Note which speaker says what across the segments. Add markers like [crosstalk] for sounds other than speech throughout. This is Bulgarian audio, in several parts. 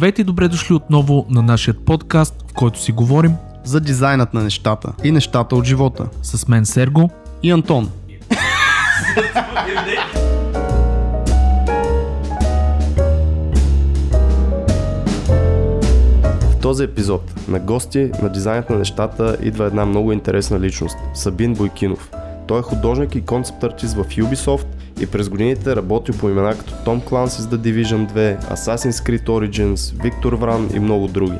Speaker 1: Здравейте и добре дошли отново на нашия подкаст, в който си говорим
Speaker 2: за дизайнът на нещата и нещата от живота.
Speaker 1: с мен Серго.
Speaker 2: И Антон. В този епизод на гости на дизайнът на нещата идва една много интересна личност – Сабин Бойкинов. Той е художник и концепт артист в Ubisoft и през годините работил по имена като Tom Clancy's The Division 2, Assassin's Creed Origins, Victor Вран и много други.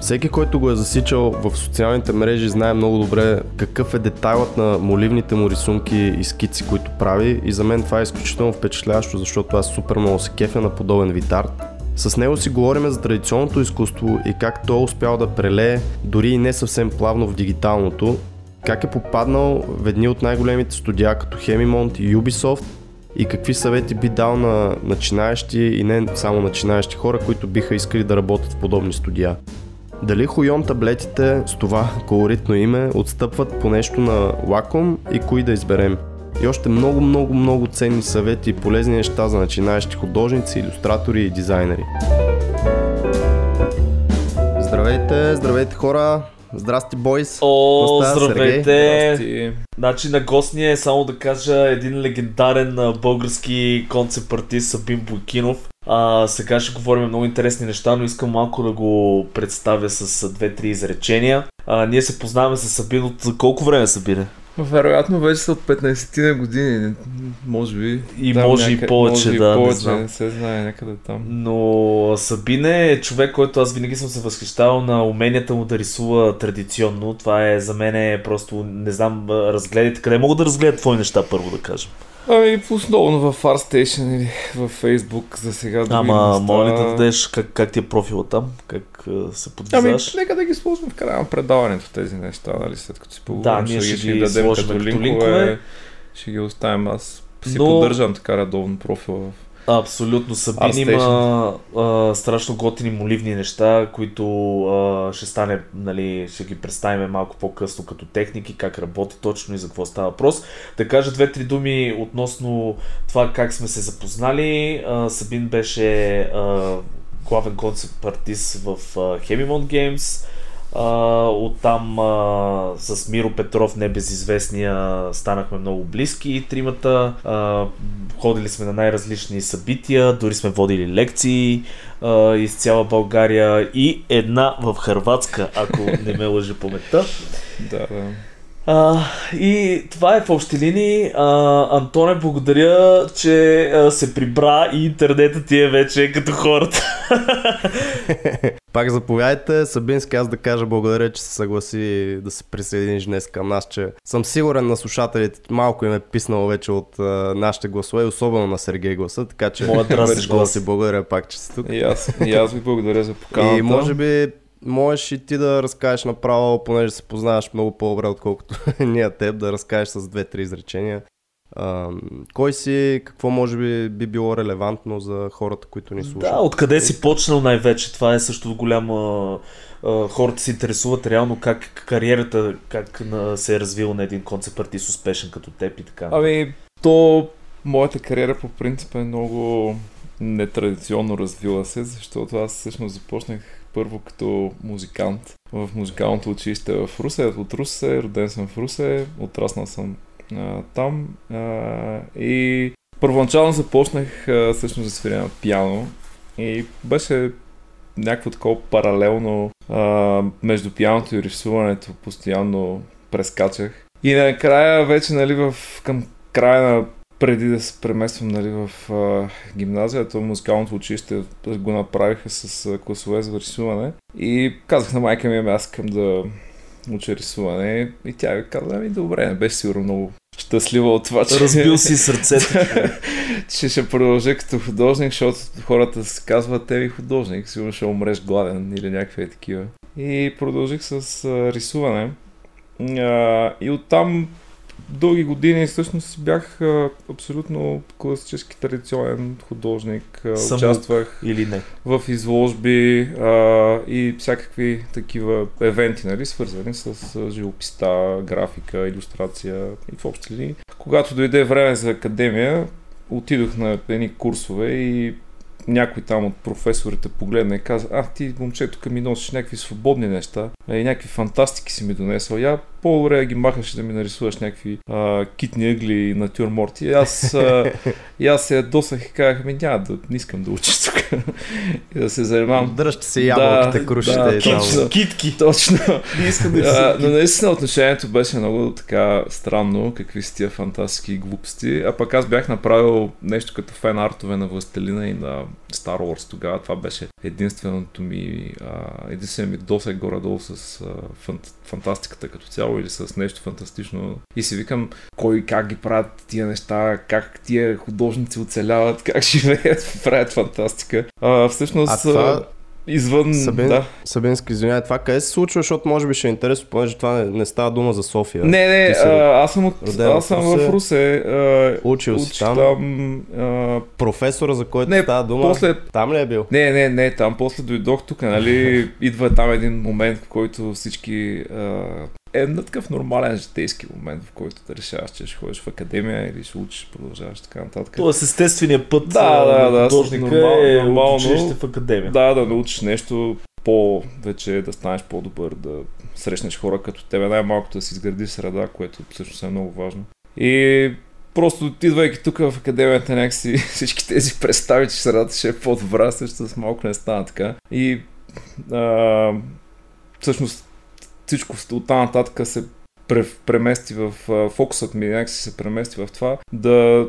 Speaker 2: Всеки, който го е засичал в социалните мрежи, знае много добре какъв е детайлът на моливните му рисунки и скици, които прави. И за мен това е изключително впечатляващо, защото аз супер много се кефя на подобен вид арт. С него си говорим за традиционното изкуство и как той е успял да прелее дори и не съвсем плавно в дигиталното, как е попаднал в едни от най-големите студия като Hemimont и Ubisoft и какви съвети би дал на начинаещи и не само начинаещи хора, които биха искали да работят в подобни студия. Дали Хуйон таблетите с това колоритно име отстъпват по нещо на Wacom и кои да изберем. И още много, много, много ценни съвети и полезни неща за начинаещи художници, иллюстратори и дизайнери. Здравейте, здравейте хора! Здрасти, бойс!
Speaker 3: О, здравейте!
Speaker 2: Сергей?
Speaker 3: Значи на гост ни е само да кажа един легендарен български концепт артист Сабин Бойкинов. А, сега ще говорим много интересни неща, но искам малко да го представя с две-три изречения. А, ние се познаваме с Сабин от колко време Сабине?
Speaker 4: Вероятно вече са от 15 на години, може би.
Speaker 3: И може и повече,
Speaker 4: може и
Speaker 3: да, не
Speaker 4: повече,
Speaker 3: знам.
Speaker 4: не се знае някъде там.
Speaker 3: Но Сабине е човек, който аз винаги съм се възхищавал на уменията му да рисува традиционно. Това е за мен е просто, не знам, разгледайте. Къде мога да разгледат твои неща първо да кажем?
Speaker 4: Ами, основно в ArtStation или в Facebook за сега. други
Speaker 3: Ама, моля ли да дадеш как, как ти е профила там? Как а, се
Speaker 4: Ами,
Speaker 3: подвизаш?
Speaker 4: нека да ги сложим в края на предаването тези неща, нали, след като си поговорим.
Speaker 3: Да, ние ще ги
Speaker 4: дадем
Speaker 3: сложим
Speaker 4: като
Speaker 3: като
Speaker 4: линкове.
Speaker 3: линкове.
Speaker 4: Ще ги оставим. Аз си
Speaker 3: Но-
Speaker 4: поддържам така редовно профила в
Speaker 3: Абсолютно. Сабин има а, страшно готини моливни неща, които а, ще стане, нали, ще ги представим малко по-късно като техники, как работи точно и за какво става въпрос. Да кажа две-три думи относно това как сме се запознали. А, Сабин беше а, главен концепт артист в а, Hemimont Games. А, оттам а, с Миро Петров, небезизвестния, станахме много близки и тримата. А, ходили сме на най-различни събития, дори сме водили лекции а, из цяла България и една в Хърватска, ако не ме лъжи паметта.
Speaker 4: Да, да.
Speaker 3: А, и това е в общи линии. А, Антоне, благодаря, че а, се прибра и интернетът ти е вече като хората. [laughs]
Speaker 2: Пак заповядайте, Сабински, аз да кажа благодаря, че се съгласи да се присъединиш днес към нас, че съм сигурен на слушателите, малко им е писнало вече от а, нашите гласове, особено на Сергей гласа, така че
Speaker 3: Моят
Speaker 2: да си благодаря пак, че си тук.
Speaker 4: И аз, и аз ви благодаря за поканата.
Speaker 2: И може би можеш и ти да разкажеш направо, понеже се познаваш много по-добре, отколкото [laughs] ние теб, да разкажеш с две-три изречения. А, кой си, какво може би би било релевантно за хората, които ни слушат?
Speaker 3: Да, откъде си почнал най-вече? Това е също голяма... Хората се интересуват реално как кариерата, как се е развила на един концепт артист успешен като теб и така.
Speaker 4: Ами, то моята кариера по принцип е много нетрадиционно развила се, защото аз всъщност започнах първо като музикант в музикалното училище в Русе. От Русе, роден съм в Русе, отраснал съм а, там а, и първоначално започнах а, всъщност да свиря на пиано и беше някакво такова паралелно а, между пианото и рисуването постоянно прескачах. И накрая вече нали, в, към края на преди да се премествам нали, в а, гимназията, музикалното училище го направиха с а, класове за рисуване. И казах на майка ми, ами аз искам да уча рисуване. И тя ми каза, ами добре, не беше сигурно много щастлива от това, че...
Speaker 3: Разбил си [laughs] сърцето.
Speaker 4: че ще продължа като художник, защото хората се казват, те ви художник, сигурно ще умреш гладен или някакви такива. И продължих с рисуване. И оттам дълги години всъщност бях а, абсолютно класически традиционен художник. А, Участвах
Speaker 3: Или не.
Speaker 4: в изложби а, и всякакви такива евенти, нали, свързани с а, живописта, графика, иллюстрация и в общи линии. Когато дойде време за академия, отидох на едни курсове и някой там от професорите погледна и каза, а ти момче, тук ми носиш някакви свободни неща и някакви фантастики си ми донесъл. Я по-добре ги махаш да ми нарисуваш някакви а, китни ъгли и натюрморти. Аз, а, [laughs] и аз се досах и казах, ми няма да, не искам да уча тук и да се занимавам.
Speaker 2: Дръжте се ябълките,
Speaker 4: Да,
Speaker 2: крушите
Speaker 4: да, точно.
Speaker 3: Китки.
Speaker 4: Точно. [laughs]
Speaker 3: Не искам да
Speaker 4: А, но наистина отношението беше много така странно, какви са тия фантастики глупости. А пък аз бях направил нещо като фен артове на Властелина и на Star Wars тогава. Това беше единственото ми, а, единственият ми досег горе-долу с а, фант, фантастиката като цяло или с нещо фантастично. И си викам, кой как ги правят тия неща, как тия художници оцеляват, [laughs] как живеят, правят фантастика. А, всъщност,
Speaker 2: А това,
Speaker 4: извън...
Speaker 2: Сабин,
Speaker 4: Да.
Speaker 2: Сабински, извинявай, това къде се случва, защото може би ще е интересно, понеже това не, не става дума за София.
Speaker 4: Не, не, а, аз съм, от,
Speaker 2: роден
Speaker 4: аз съм в Русе. А,
Speaker 2: Учил си там.
Speaker 4: там а,
Speaker 2: Професора, за който
Speaker 4: Не,
Speaker 2: става дума,
Speaker 4: после-
Speaker 2: там ли е бил?
Speaker 4: не, не, не, там после дойдох тук, нали, [laughs] идва там един момент, в който всички... А, е на такъв нормален житейски момент, в който да решаваш, че ще ходиш в академия или ще учиш, продължаваш така нататък.
Speaker 3: Тоест естественият път
Speaker 4: Да,
Speaker 3: а,
Speaker 4: да,
Speaker 3: на
Speaker 4: да,
Speaker 3: художника
Speaker 4: нормално-
Speaker 3: е
Speaker 4: нормално.
Speaker 3: училище в академия.
Speaker 4: Да, да научиш нещо по-вече, да станеш по-добър, да срещнеш хора като тебе, най-малкото да си изградиш среда, което всъщност е много важно. И просто идвайки тук в академията някакси [laughs] всички тези представи, че средата ще е по-добра, също с малко не стана така. И а, всъщност всичко от нататък се пре- премести в фокусът ми, някакси се премести в това да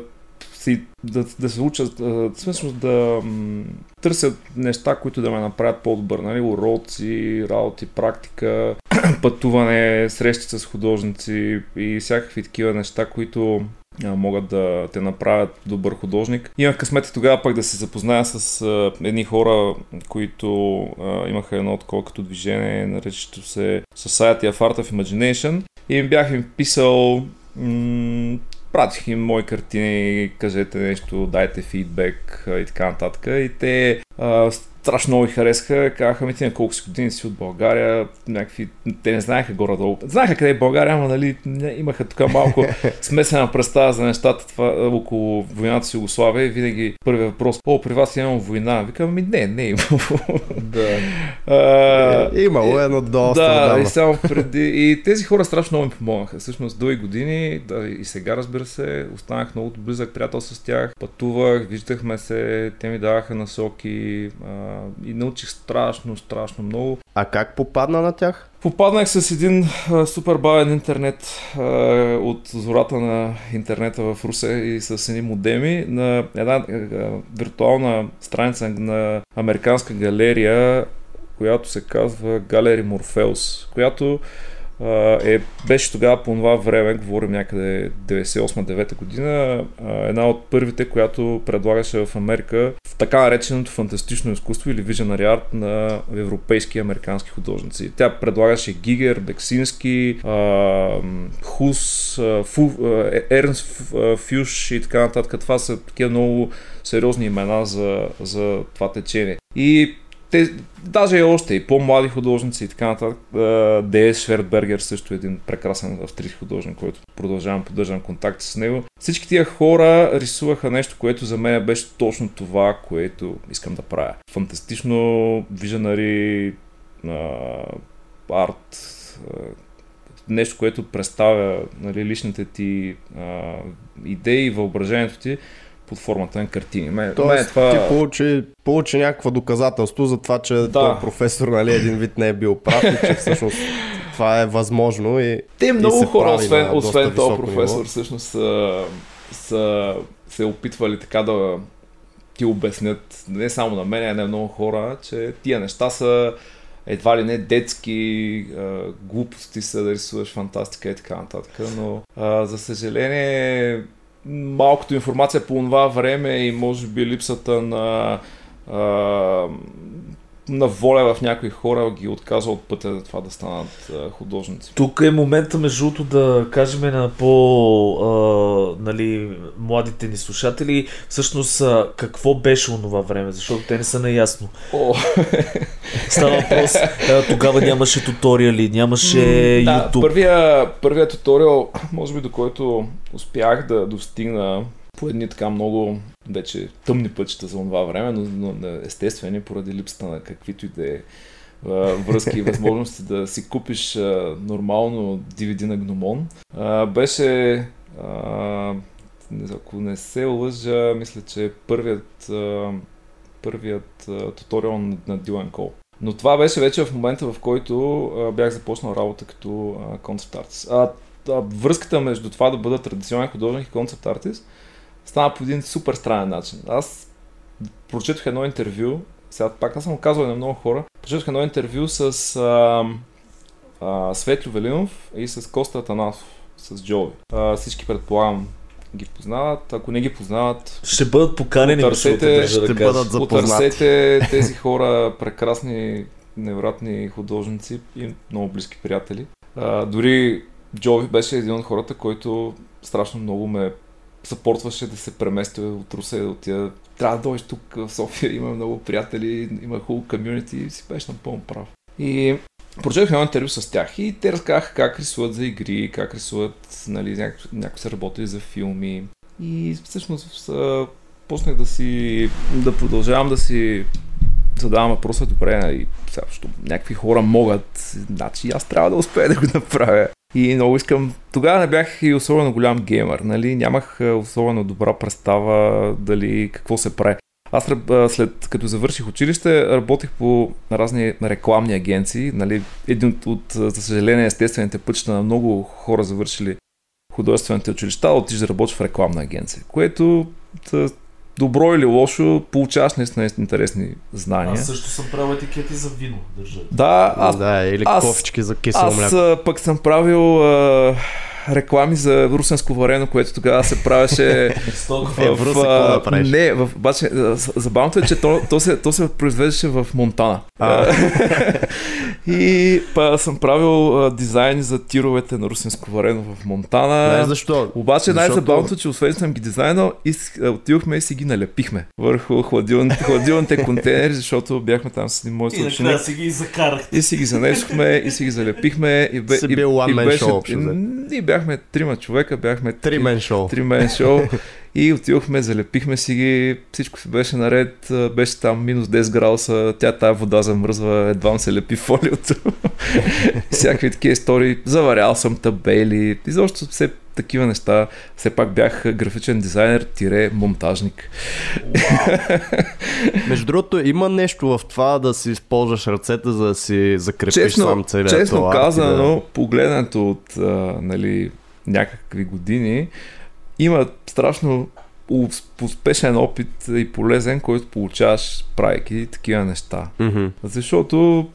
Speaker 4: си, да, да се учат, а, в смисъл да м, търсят неща, които да ме направят по-добър, нали, уроци, работи, практика, [clears throat] пътуване, срещи с художници и всякакви такива неща, които могат да те направят добър художник. Имах късмет и тогава пък да се запозная с а, едни хора, които а, имаха едно такова като движение, наречещо се Society of Art of Imagination и им бях им писал м- пратих им мои картини, кажете нещо, дайте фидбек и така нататък. И те а, страшно много ги харесаха. Казаха ми ти на колко си години си от България, някакви... Те не знаеха горе-долу. Знаеха къде е България, ама нали, имаха тук малко [laughs] смесена представа за нещата това, около войната с Югославия и винаги първият въпрос, о, при вас имам война. Викам, ми не, не е имало.
Speaker 3: Да. [laughs]
Speaker 4: А,
Speaker 2: Е, Имало едно доста
Speaker 4: да, и само преди. И тези хора страшно много ми помогнаха. Всъщност, дълги години, да, и сега разбира се, останах много близък приятел с тях. Пътувах, виждахме се, те ми даваха насоки а, и научих страшно, страшно много.
Speaker 2: А как попадна на тях?
Speaker 4: Попаднах с един а, супер бавен интернет а, от зората на интернета в Русе и с едни модеми на една а, виртуална страница на американска галерия, която се казва Галери Морфеус, която е, беше тогава по това време, говорим някъде 98-9 година, една от първите, която предлагаше в Америка в така нареченото фантастично изкуство или visionary art на европейски и американски художници. Тя предлагаше Гигер, Бексински, Хус, Фу, Е- Ернс Ф- а, Фюш и така нататък. Това са такива много сериозни имена за, за това течение. И те, даже още и по-млади художници и така нататък. Д.С. Швертбергер също е един прекрасен австрийски художник, който продължавам, поддържам контакт с него. Всички тия хора рисуваха нещо, което за мен беше точно това, което искам да правя. Фантастично, виженари, арт, нещо, което представя нали, личните ти а, идеи въображението ти под формата на картини. Мен
Speaker 2: Тоест,
Speaker 4: това...
Speaker 2: ти получи, получи някакво доказателство за това, че да. този професор нали, един вид не е бил прав и че всъщност това е възможно и
Speaker 4: Те много
Speaker 2: се
Speaker 4: хора, освен, освен този професор,
Speaker 2: ниво.
Speaker 4: всъщност са, са се опитвали така да ти обяснят, не само на мен, а на много хора, че тия неща са едва ли не детски а, глупости са да рисуваш фантастика и така нататък, но а, за съжаление малкото информация по това време и може би липсата на на воля в някои хора ги отказва от пътя за това да станат художници.
Speaker 3: Тук е момента, между другото, да кажем на по а, нали, младите ни слушатели, всъщност какво беше онова време, защото те не са наясно. [laughs] Става въпрос, тогава нямаше туториали, нямаше
Speaker 4: да,
Speaker 3: YouTube.
Speaker 4: първия, първия туториал, може би до който успях да достигна по едни така много вече тъмни пътища за това време, но, но естествени поради липсата на каквито и да е връзки и [laughs] възможности да си купиш а, нормално DVD на Гномон. А, беше, а, ако не се лъжа, мисля, че първият, а, първият а, туториал на, на Dylan Cole. Но това беше вече в момента, в който а, бях започнал работа като концепт артист. А, а, връзката между това да бъда традиционен художник и концепт артист стана по един супер странен начин. Аз прочетох едно интервю, сега пак аз съм го казвал на много хора, прочетох едно интервю с а, а, Светлю Велинов и с Коста Атанасов, с Джови. А, всички предполагам ги познават. Ако не ги познават,
Speaker 3: ще бъдат поканени,
Speaker 4: потърсете,
Speaker 2: ще да бъдат
Speaker 4: потърсете тези хора, прекрасни, невратни художници и много близки приятели. А, дори Джови беше един от хората, който страшно много ме съпортваше да се преместя от Русе, да отида. Трябва да дойдеш тук в София, има много приятели, има хубаво комюнити и си беше напълно прав. И прочетох едно интервю с тях и те разказаха как рисуват за игри, как рисуват, нали, някои, някои са работили за филми. И всъщност почнах да си, да продължавам да си задавам въпроса, добре, нали, някакви хора могат, значи аз трябва да успея да го направя. И много искам. Тогава не бях и особено голям геймър, нали? Нямах особено добра представа дали какво се прави. Аз след като завърших училище, работех по разни рекламни агенции. Нали? Един от, за съжаление, естествените пътища на много хора завършили художествените училища, отиш да работиш в рекламна агенция, което добро или лошо, получаваш наистина интересни знания.
Speaker 3: Аз също съм правил етикети за вино, държа.
Speaker 4: Да, аз,
Speaker 2: да, или
Speaker 4: аз,
Speaker 2: кофички за кисело мляко.
Speaker 4: Аз пък съм правил а, реклами за русенско варено, което тогава се правеше [laughs]
Speaker 3: в,
Speaker 2: в, в,
Speaker 4: Не, в, обаче, забавното е, че то, то, се, то се произвеждаше в Монтана. А. [laughs] и па, съм правил а, дизайни за тировете на русенско варено в Монтана.
Speaker 2: Не, защо?
Speaker 4: Обаче най-забавното, че освен съм ги дизайнал, и отидохме и си ги налепихме върху хладилните, хладилните [laughs] контейнери, защото бяхме там с един мой
Speaker 3: съученик. И си ги закарахте.
Speaker 4: И си ги занесохме, и си ги залепихме. И,
Speaker 2: бе, и, и, беше,
Speaker 4: и, и бяхме трима човека, бяхме
Speaker 2: три мен шоу.
Speaker 4: Три мен шоу. И отидохме, залепихме си ги, всичко си беше наред, беше там минус 10 градуса, тя тая вода замръзва, едва се лепи фолиото. [laughs] Всякакви такива истории. Заварял съм табели, изобщо все такива неща. Все пак бях графичен дизайнер, тире монтажник.
Speaker 2: Между другото, има нещо в това да си използваш ръцете, за да си закрепиш
Speaker 4: честно,
Speaker 2: сам целият
Speaker 4: Честно
Speaker 2: това
Speaker 4: казано,
Speaker 2: да...
Speaker 4: погледнато от а, нали, някакви години, има страшно успешен опит и полезен, който получаваш правейки такива неща.
Speaker 2: Mm-hmm.
Speaker 4: Защото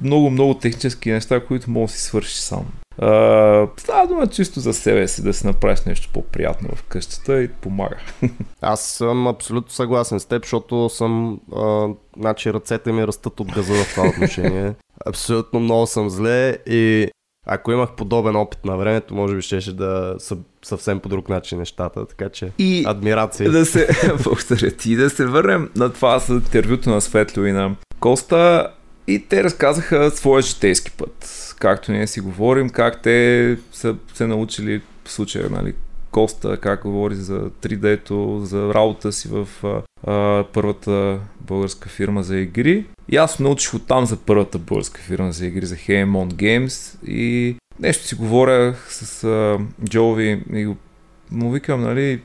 Speaker 4: има много-много технически неща, които мога да си свършиш сам. Uh, става дума чисто за себе си, да си направиш нещо по-приятно в къщата и помага. [laughs]
Speaker 2: Аз съм абсолютно съгласен с теб, защото съм, а, значи ръцете ми растат от газа в това отношение. [laughs] абсолютно много съм зле и ако имах подобен опит на времето, може би щеше да са съвсем по друг начин нещата, така че
Speaker 4: и
Speaker 2: адмирация.
Speaker 4: Да се, [laughs] благодаря ти, да се върнем на това с интервюто на Светло и на Коста и те разказаха своя житейски път. Както ние си говорим, как те са се научили в случая, нали, Коста, как говори за 3D-то, за работа си в а, първата българска фирма за игри. И аз научих оттам за първата българска фирма за игри, за Heymon Games и нещо си говоря с а, Джови и му викам, нали,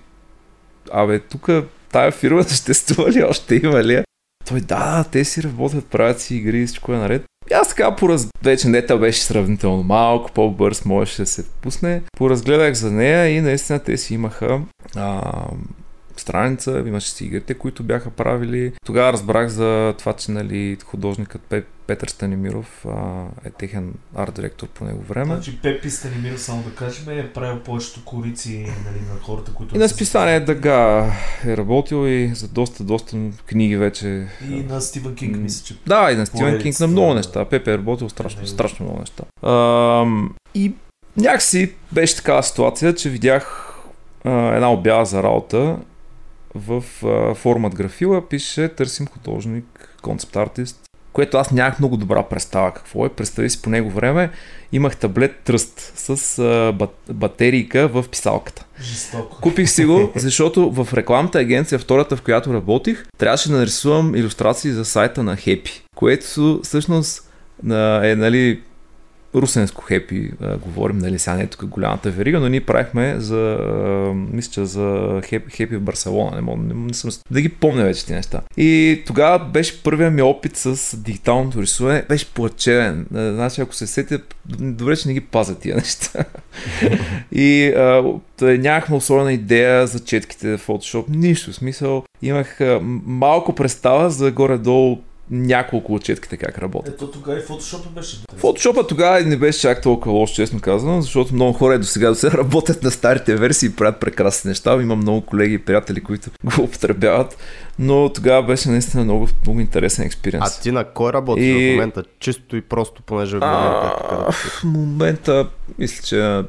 Speaker 4: абе, тук тая фирма [laughs] съществува ли, още има ли? Той, да, те си работят, правят си игри, всичко е наред. И аз така пораз... Вече нета беше сравнително малко, по-бърз можеше да се пусне. Поразгледах за нея и наистина те си имаха а, страница, имаше си игрите, които бяха правили. Тогава разбрах за това, че нали, художникът Пеп, Петър Станимиров а, е техен арт директор по него време.
Speaker 3: Значи Пепи Станимиров, само да кажем, е правил повечето корици нали, на хората, които...
Speaker 4: И на списание Дъга е работил и за доста, доста книги вече.
Speaker 3: И на Стивен Кинг, мисля, че...
Speaker 4: Да, и на Стивен Кинг на много неща. Пепе е работил страшно, страшно много неща. А, и някакси беше такава ситуация, че видях а, една обява за работа в формат графила пише търсим художник, концепт артист което аз нямах много добра представа какво е. Представи си по него време, имах таблет тръст с а, бат, батерийка в писалката.
Speaker 3: Жестоко.
Speaker 4: Купих си го, защото в рекламната агенция, втората в която работих, трябваше да нарисувам иллюстрации за сайта на Happy, което всъщност е, нали, русенско хепи, а, говорим, нали, сега не е тук голямата верига, но ние правихме за, а, мисля, за хепи, хепи в Барселона, не, мога, не, не съм, да ги помня вече тези неща. И тогава беше първият ми опит с дигиталното рисуване, беше плачевен. Значи, ако се сетя, добре, че не ги пазят тия неща. [laughs] и а, нямахме особена идея за четките в Photoshop, нищо, смисъл. Имах а, малко представа за горе-долу няколко от четките как работят.
Speaker 3: Ето тогава и фотошопа беше.
Speaker 4: Фотошопа тогава не беше чак толкова лош, честно казано, защото много хора до сега, до сега [laughs] работят на старите версии и правят прекрасни неща. Има много колеги и приятели, които [laughs] го употребяват, но тогава беше наистина много, много интересен експириенс.
Speaker 2: А ти на кой работиш
Speaker 4: И-
Speaker 2: в момента? Чисто и просто, понеже е така да
Speaker 4: А, в момента, мисля, че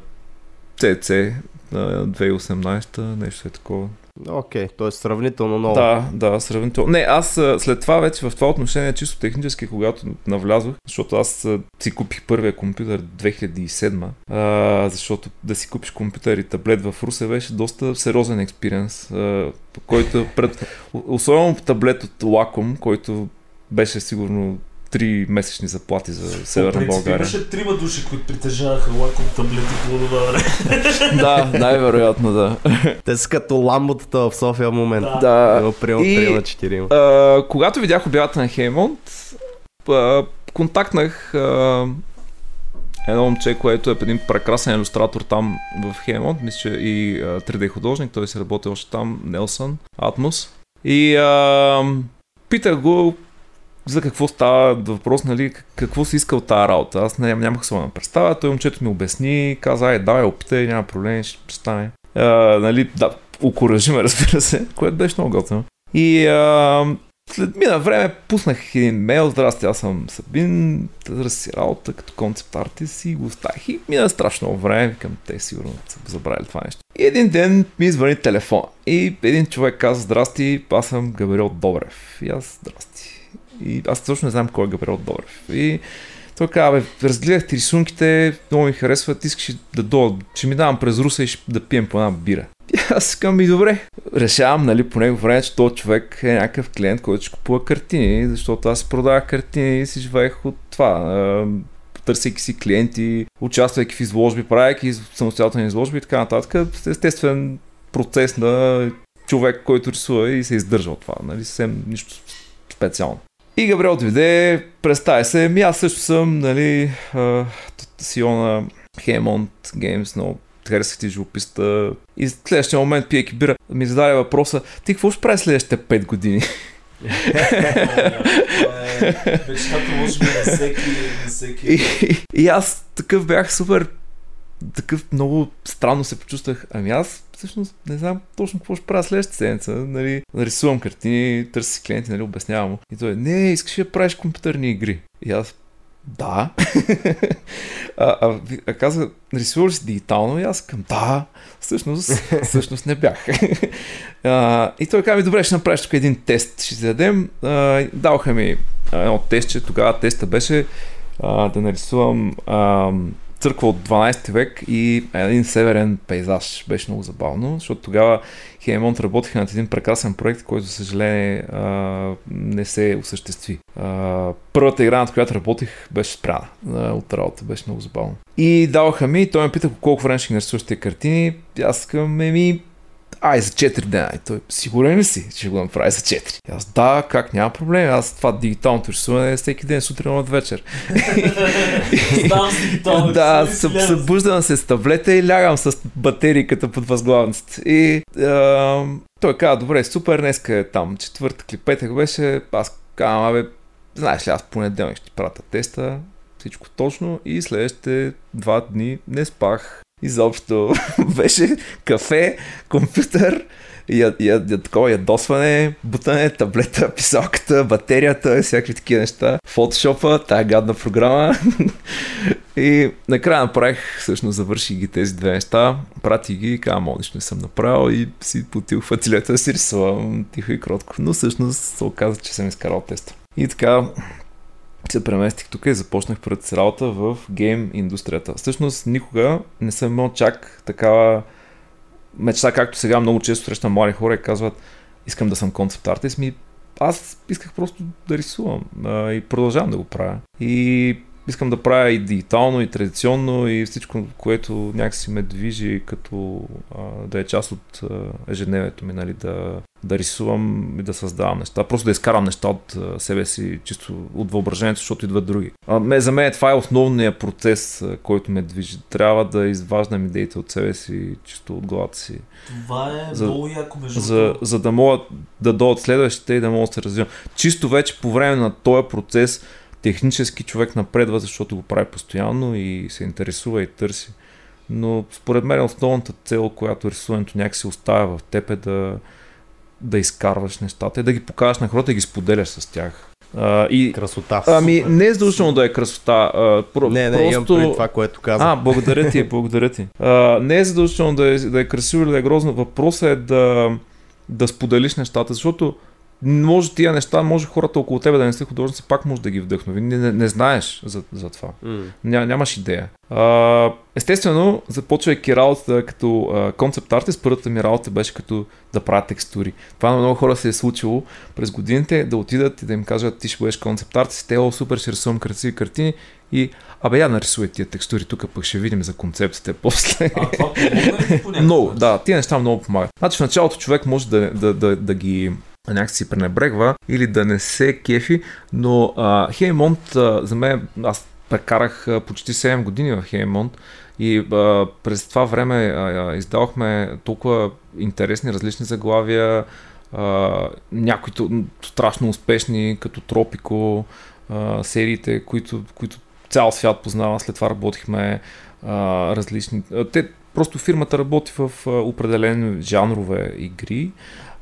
Speaker 4: CC на 2018, нещо е такова.
Speaker 2: Окей, т.е. сравнително много.
Speaker 4: Да, да, сравнително. Не, аз след това вече в това отношение, чисто технически, когато навлязох, защото аз си купих първия компютър 2007, а, защото да си купиш компютър и таблет в Русе беше доста сериозен експириенс, който пред... Особено таблет от Wacom, който беше сигурно 3 месечни заплати за Северна България.
Speaker 3: Имаше трима души, които притежаваха лаком таблети по това време. [laughs]
Speaker 4: да, най-вероятно да. [laughs]
Speaker 2: Те са като ламботата в София в момента.
Speaker 4: да.
Speaker 2: Има примерно
Speaker 4: И-
Speaker 2: 3 на 4.
Speaker 4: А, когато видях обявата на Хеймонт, а, контактнах а, едно момче, което е един прекрасен иллюстратор там в Хеймонт, мисля, че и а, 3D художник, той се работи още там, Нелсън, Атмос. И а, питах го за какво става въпрос, нали, какво си искал тази работа. Аз не, нямах особена представа, той момчето ми обясни, каза, ай, давай, опитай, няма проблем, ще стане. А, нали, да, окоръжи ме, [laughs] разбира се, което беше много готино. И а, след мина време пуснах един мейл, здрасти, аз съм Сабин, търси работа като концепт артист и го оставих и мина страшно време, викам, те сигурно са забравили това нещо. И един ден ми извъни телефона и един човек каза, здрасти, аз съм Габриел Добрев. И аз, здрасти. И аз точно не знам кой е Габриел Добрев. И той каза, бе, разгледах ти рисунките, много ми харесват, искаш да дойда, ще ми давам през Руса и ще да пием по една бира. И аз казвам и добре. Решавам, нали, по него време, че този човек е някакъв клиент, който ще купува картини, защото аз продавах картини и си живеех от това. Търсейки си клиенти, участвайки в изложби, правейки самостоятелни изложби и така нататък. Естествен процес на човек, който рисува и се издържа от това. Нали, съвсем нищо специално. И Габриел дойде, представя се, ми аз също съм, нали, а, CEO на Hammond Games, много харесах ти живописта. И в следващия момент, пиейки бира, ми зададе въпроса, ти какво ще правиш следващите 5 години?
Speaker 3: Мечтата може би на всеки, на всеки.
Speaker 4: И, и аз такъв бях супер, такъв много странно се почувствах. Ами аз всъщност не знам точно какво ще правя следващата седмица. Нали, рисувам картини, търся си клиенти, нали, обяснявам. И той, не, искаш да правиш компютърни игри? И аз, да. [laughs] а, а, а каза, рисувал ли си дигитално? И аз към, да. Всъщност, [laughs] всъщност не бях. [laughs] а, и той каза ми, добре, ще направиш тук един тест. Ще си дадем. А, даваха ми едно тестче. Тогава теста беше а, да нарисувам а, църква от 12 век и един северен пейзаж. Беше много забавно, защото тогава Хеймонт работиха над един прекрасен проект, който, за съжаление, не се осъществи. Първата игра, над която работих, беше спряна от работа. Беше много забавно. И даваха ми, той ме пита колко време ще ги нарисуваш тези картини. Аз казвам, еми, Ай, за 4 дена. И той, сигурен ли си, че го направи за 4? И аз, да, как, няма проблем. Аз това дигиталното рисуване е всеки ден, сутрин от вечер. [laughs] [laughs] Да, съб, събуждам се с таблета и лягам с батерийката под възглавницата. И а, той каза, добре, супер, днеска е там четвъртък или петък беше. Аз казвам, абе, знаеш ли, аз понеделник ще ти пратя теста, всичко точно и следващите два дни не спах. Изобщо [laughs] беше кафе, компютър, я, я, такова ядосване, бутане, таблета, [laughs] писалката, батерията, всякакви такива неща. Фотошопа, тая гадна програма. [laughs] и накрая направих, всъщност завърших ги тези две неща, пратих ги и казвам, «О, нищо не съм направил и си потих в ателието да си рисувам тихо и кротко. Но всъщност се оказа, че съм изкарал теста. И така, се преместих тук и започнах пред работа в гейм индустрията. Всъщност никога не съм имал чак такава мечта, както сега много често срещам млади хора и казват искам да съм концепт артист. Ми, аз исках просто да рисувам а, и продължавам да го правя. И искам да правя и дигитално, и традиционно, и всичко, което някакси ме движи, като а, да е част от а, ежедневието ми, нали, да, да рисувам и да създавам неща. Просто да изкарам неща от а, себе си, чисто от въображението, защото идват други. А, ме, за мен това е основният процес, а, който ме движи. Трябва да изваждам идеите от себе си, чисто от главата си.
Speaker 3: Това е
Speaker 4: За-
Speaker 3: много яко между
Speaker 4: За, за да могат да дойдат следващите и да могат да се развивам. Чисто вече по време на този процес технически човек напредва, защото го прави постоянно и се интересува и търси. Но според мен основната цел, която рисуването някакси оставя в теб е да, да изкарваш нещата и да ги покажеш на хората и ги споделяш с тях. А, и,
Speaker 2: Красота.
Speaker 4: ами, не е задължително да е красота. А, про,
Speaker 2: не, не,
Speaker 4: просто...
Speaker 2: имам преди това, което каза.
Speaker 4: А, благодаря ти, благодаря ти. А, не е задължително да е, да е красиво или да е грозно. Въпросът е да, да споделиш нещата, защото може тия неща, може хората около тебе да не са художници, пак може да ги вдъхнови. Не, не, не знаеш за, за това.
Speaker 2: М.
Speaker 4: Ня, нямаш идея. А, естествено, започвайки работата като концепт артист, първата ми работа беше като да правя текстури. Това на много хора се е случило през годините да отидат и да им кажат ти ще бъдеш концепт артист, те о, супер, ще рисувам красиви картини и абе я нарисувай тия текстури, тук пък ще видим за концепциите после.
Speaker 3: А това помогна ли
Speaker 4: Много, да, тия неща много помагат. Значи в началото човек може да, да, да, да ги някакси пренебрегва или да не се кефи, но Хеймонт за мен, аз прекарах почти 7 години в Хеймонт и а, през това време а, издавахме толкова интересни различни заглавия, някои страшно успешни, като Тропико, сериите, които, които цял свят познава. След това работихме а, различни. Те, просто фирмата работи в определени жанрове игри,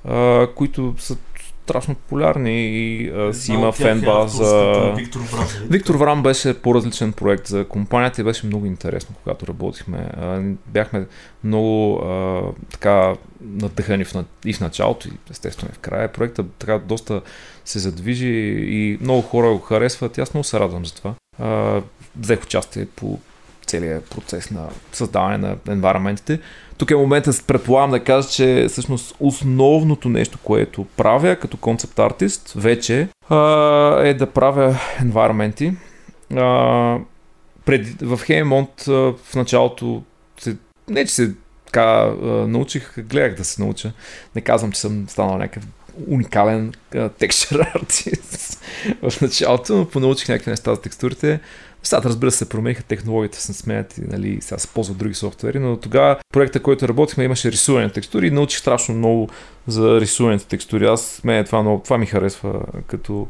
Speaker 4: а, които са страшно популярни и а, си има фенбаза.
Speaker 3: Виктор нали?
Speaker 4: Виктор Врам беше по-различен проект за компанията и беше много интересно, когато работихме. А, Бяхме много а, така надъхани в, и в началото, и естествено и в края. Проекта така доста се задвижи и много хора го харесват. Аз много се радвам за това. А, Взех участие по целият процес на създаване на енвайроментите. Тук е момента, предполагам да кажа, че всъщност основното нещо, което правя като концепт артист вече е да правя пред, в Хеймонт в началото се, не че се така научих, гледах да се науча. Не казвам, че съм станал някакъв уникален текстур [laughs] артист в началото, но понаучих някакви неща за текстурите. Нещата, разбира се, промениха, технологиите се сменят и нали, сега се ползват други софтуери, но тогава проекта, който работихме, имаше рисуване на текстури и научих страшно много за рисуването текстури. Аз, мен това, много, това ми харесва като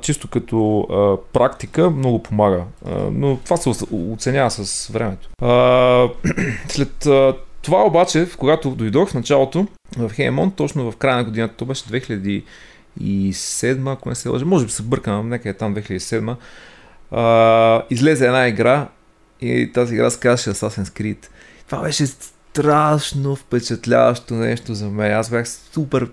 Speaker 4: чисто като а, практика много помага. А, но това се оц- оценява с времето. А, [clears throat] след а, това обаче, когато дойдох в началото в Хеймон, точно в края на годината, то беше 2007, ако не се лъжа, може би се бъркам, нека е там 2007, а, излезе една игра и тази игра се казваше Assassin's Creed. Това беше страшно впечатляващо нещо за мен. Аз бях супер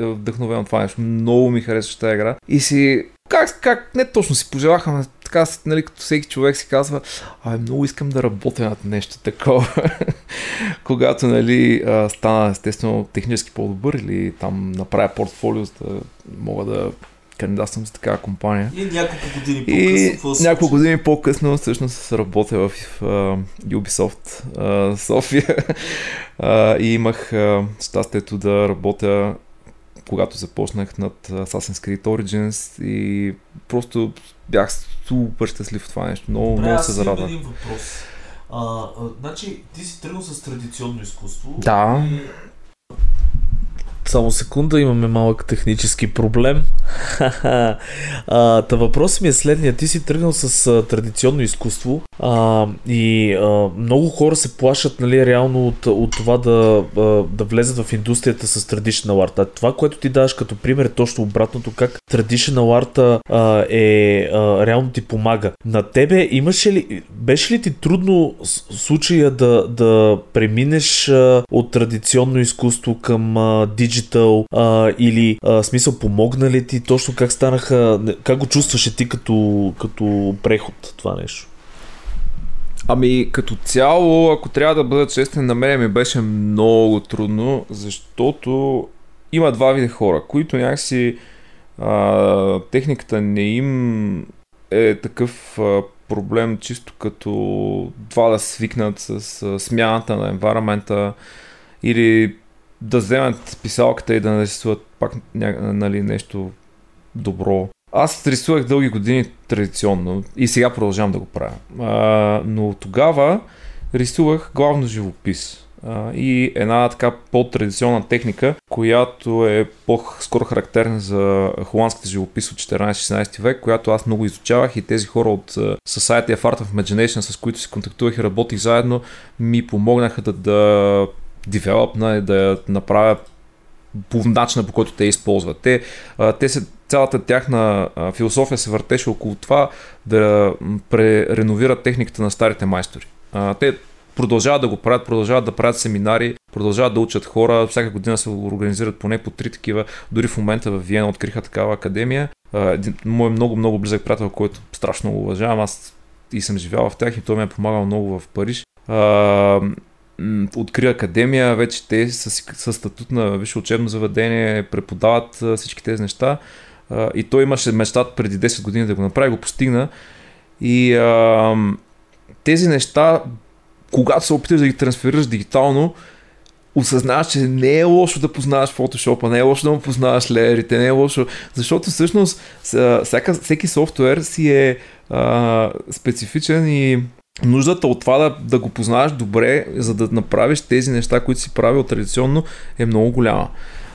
Speaker 4: вдъхновен от това нещо. Много ми харесваше тази игра. И си, как, как, не точно си пожелаха, така, нали, като всеки човек си казва, ай, много искам да работя над нещо такова. [laughs] Когато, нали, а, стана естествено технически по-добър или там направя портфолио, да мога да кандидатствам за такава компания.
Speaker 3: И няколко години по-късно.
Speaker 4: И няколко години по-късно всъщност работя в uh, Ubisoft uh, София uh, и имах uh, щастието да работя когато започнах над Assassin's Creed Origins и просто бях супер щастлив в това нещо. Много,
Speaker 3: Добре,
Speaker 4: много се
Speaker 3: имам
Speaker 4: зарадвам.
Speaker 3: един въпрос. А, а, значи, ти си тръгнал с традиционно изкуство.
Speaker 4: Да.
Speaker 3: И...
Speaker 1: Само секунда, имаме малък технически проблем. [laughs] та въпросът ми е следния. Ти си тръгнал с а, традиционно изкуство а, и а, много хора се плашат нали, реално от, от това да, а, да влезат в индустрията с traditional art. А това, което ти даваш като пример е точно обратното, как traditional art а, е а, реално ти помага. На тебе имаше ли, беше ли ти трудно случая да, да преминеш а, от традиционно изкуство към digital диджитал или а, смисъл помогна ли ти точно как станаха, как го чувстваше ти като, като преход това нещо?
Speaker 4: Ами като цяло, ако трябва да бъда честен, на мен ми беше много трудно, защото има два вида хора, които някакси а, техниката не им е такъв а, проблем, чисто като това да свикнат с а, смяната на енварамента или да вземат писалката и да нарисуват пак нали, нещо добро. Аз рисувах дълги години традиционно и сега продължавам да го правя. А, но тогава рисувах главно живопис. А, и една така по-традиционна техника, която е по-скоро характерна за холандската живопис от 14-16 век, която аз много изучавах и тези хора от Society of Art of Imagination, с които си контактувах и работих заедно, ми помогнаха да, да девелопна и да я направя по начина по който те използват. Те, те се, цялата тяхна философия се въртеше около това да пререновират техниката на старите майстори. Те продължават да го правят, продължават да правят семинари, продължават да учат хора. Всяка година се организират поне по три такива. Дори в момента в Виена откриха такава академия. Един мой много, много близък приятел, който страшно уважавам, аз и съм живял в тях и той ми е помагал много в Париж. Откри академия, вече те с, с статут на висше учебно заведение преподават всички тези неща. и той имаше мечта преди 10 години да го направи, го постигна. И а, тези неща когато се опиташ да ги трансферираш дигитално, осъзнаваш, че не е лошо да познаваш фотошопа, не е лошо да му познаваш леерите, не е лошо, защото всъщност всяка, всеки софтуер си е а, специфичен и нуждата от това да, да го познаваш добре, за да направиш тези неща, които си правил традиционно, е много голяма.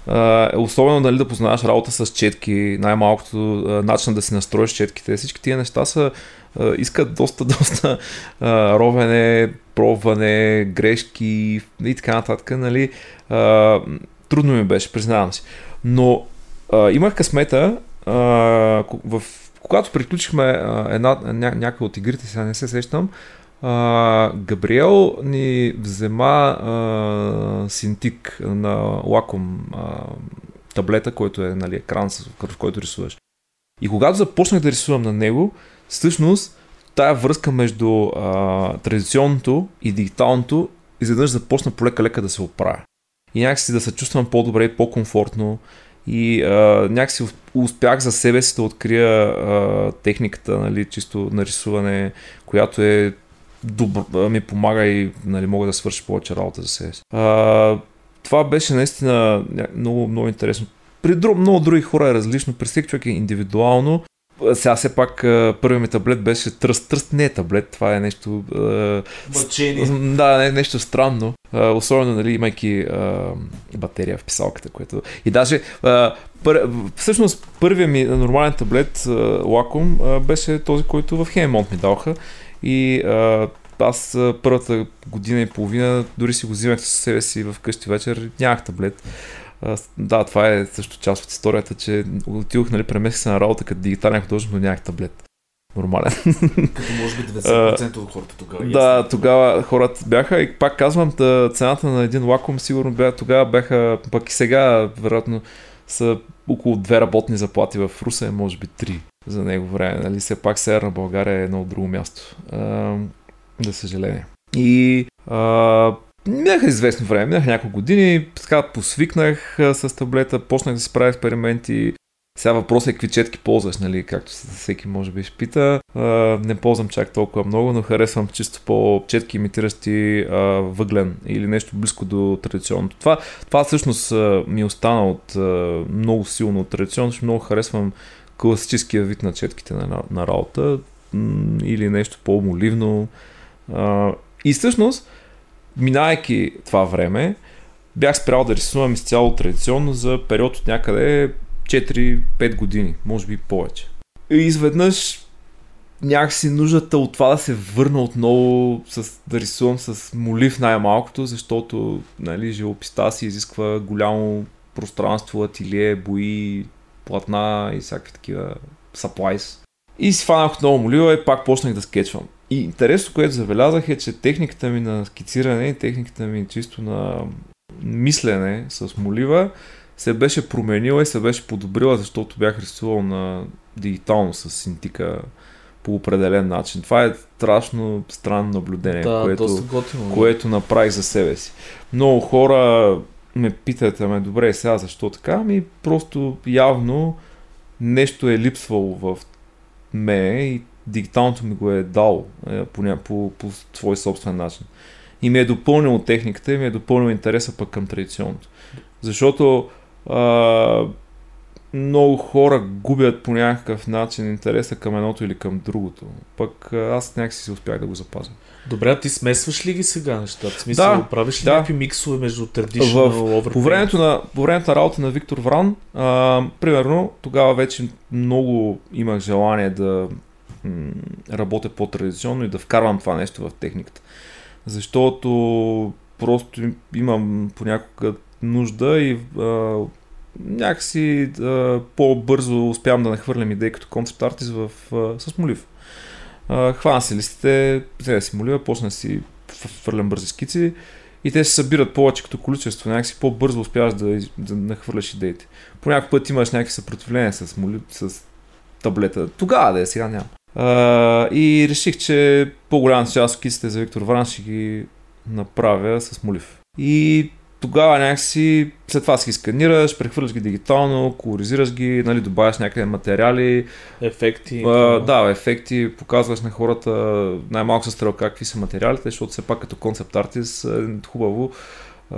Speaker 4: Uh, особено нали, да познаваш работа с четки, най-малкото uh, начин да си настроиш четките. Всички тия неща са, uh, искат доста, [laughs] доста uh, ровене, пробване, грешки и така нататък. Нали? Uh, трудно ми беше, признавам си. Но uh, имах късмета, uh, в, когато приключихме uh, една, ня, някои от игрите, сега не се сещам, а, Габриел ни взема а, синтик на лаком а, таблета, който е нали, екран, в който рисуваш. И когато започнах да рисувам на него, всъщност тая връзка между а, традиционното и дигиталното изведнъж започна полека-лека да се оправя. И някакси да се чувствам по-добре и по-комфортно. И а, някакси успях за себе си да открия а, техниката, нали, чисто нарисуване, която е добър, ми помага и нали, мога да свърша повече работа за себе си. А, това беше наистина много, много интересно. При друг, много други хора е различно, при всеки човек е индивидуално. Сега все пак първият ми таблет беше тръст. Тръст не е таблет, това е нещо...
Speaker 1: Мъчение.
Speaker 4: Да, не, нещо странно. Особено, нали, имайки батерия в писалката, което... И даже... Пър... Всъщност, първият ми нормален таблет, Wacom, беше този, който в Хеймонт ми даваха. И аз първата година и половина дори си го взимах със себе си в къщи вечер, нямах таблет. Да, това е също част от историята, че отидох, нали, преместих се на работа като дигитален художник, но нямах таблет. Нормален.
Speaker 1: Като може би 90% от хората тогава.
Speaker 4: Да, тогава хората бяха и пак казвам, цената на един лаком сигурно бяха, тогава бяха, пък и сега, вероятно, са около две работни заплати в Руса, може би три за него време. Нали? Все пак Северна България е едно от друго място. А, за съжаление. И а, Минаха известно време, минаха няколко години, така посвикнах с таблета, почнах да си правя експерименти. Сега въпросът е какви четки ползваш, нали, както всеки може би ще пита. Не ползвам чак толкова много, но харесвам чисто по четки имитиращи въглен или нещо близко до традиционното. Това, това всъщност ми остана от много силно от традиционното, много харесвам класическия вид на четките на, на работа или нещо по-моливно. И всъщност, минайки това време, бях спрял да рисувам изцяло традиционно за период от някъде 4-5 години, може би повече. И изведнъж някакси нуждата от това да се върна отново с, да рисувам с молив най-малкото, защото нали, живописта си изисква голямо пространство, ателие, бои, платна и всякакви такива supplies. И си фанах отново молива и пак почнах да скетчвам. И интересно, което забелязах е, че техниката ми на скициране, техниката ми чисто на мислене с молива се беше променила и се беше подобрила, защото бях рисувал на дигитално с синтика по определен начин. Това е страшно странно наблюдение,
Speaker 3: да,
Speaker 4: което,
Speaker 3: готино,
Speaker 4: което направих за себе си. Много хора ме питат, ами добре, сега защо така? Ами просто явно нещо е липсвало в ме и дигиталното ми го е дал е, по, по, по свой собствен начин. И ми е допълнило техниката и ми е допълнило интереса пък към традиционното. Защото а, много хора губят по някакъв начин интереса към едното или към другото. Пък аз някакси си успях да го запазя.
Speaker 3: Добре, а ти смесваш ли ги сега нещата? В смисъл,
Speaker 4: да,
Speaker 3: правиш ли
Speaker 4: да.
Speaker 3: някакви миксове между traditional
Speaker 4: в, по времето, на, по времето на работа на Виктор Вран, а, примерно, тогава вече много имах желание да работя по-традиционно и да вкарвам това нещо в техниката. Защото просто имам понякога нужда и а, някакси а, по-бързо успявам да нахвърлям идеи като концепт артист в, а, с молив. Хвана си листите, взея си молива, почна си фърлям бързи скици и те се събират повече като количество, някакси по-бързо успяваш да, да нахвърляш идеите. По някакъв път имаш някакви съпротивления с, молив, с таблета. Тогава да е, сега няма. А, и реших, че по-голяма част от скиците за Виктор Вран ще ги направя с молив. И тогава някакси след това си ги сканираш, прехвърляш ги дигитално, колоризираш ги, нали, добавяш някъде материали.
Speaker 3: Ефекти.
Speaker 4: А, да, ефекти, показваш на хората най-малко с стрелка какви са материалите, защото все пак като концепт артист е хубаво а,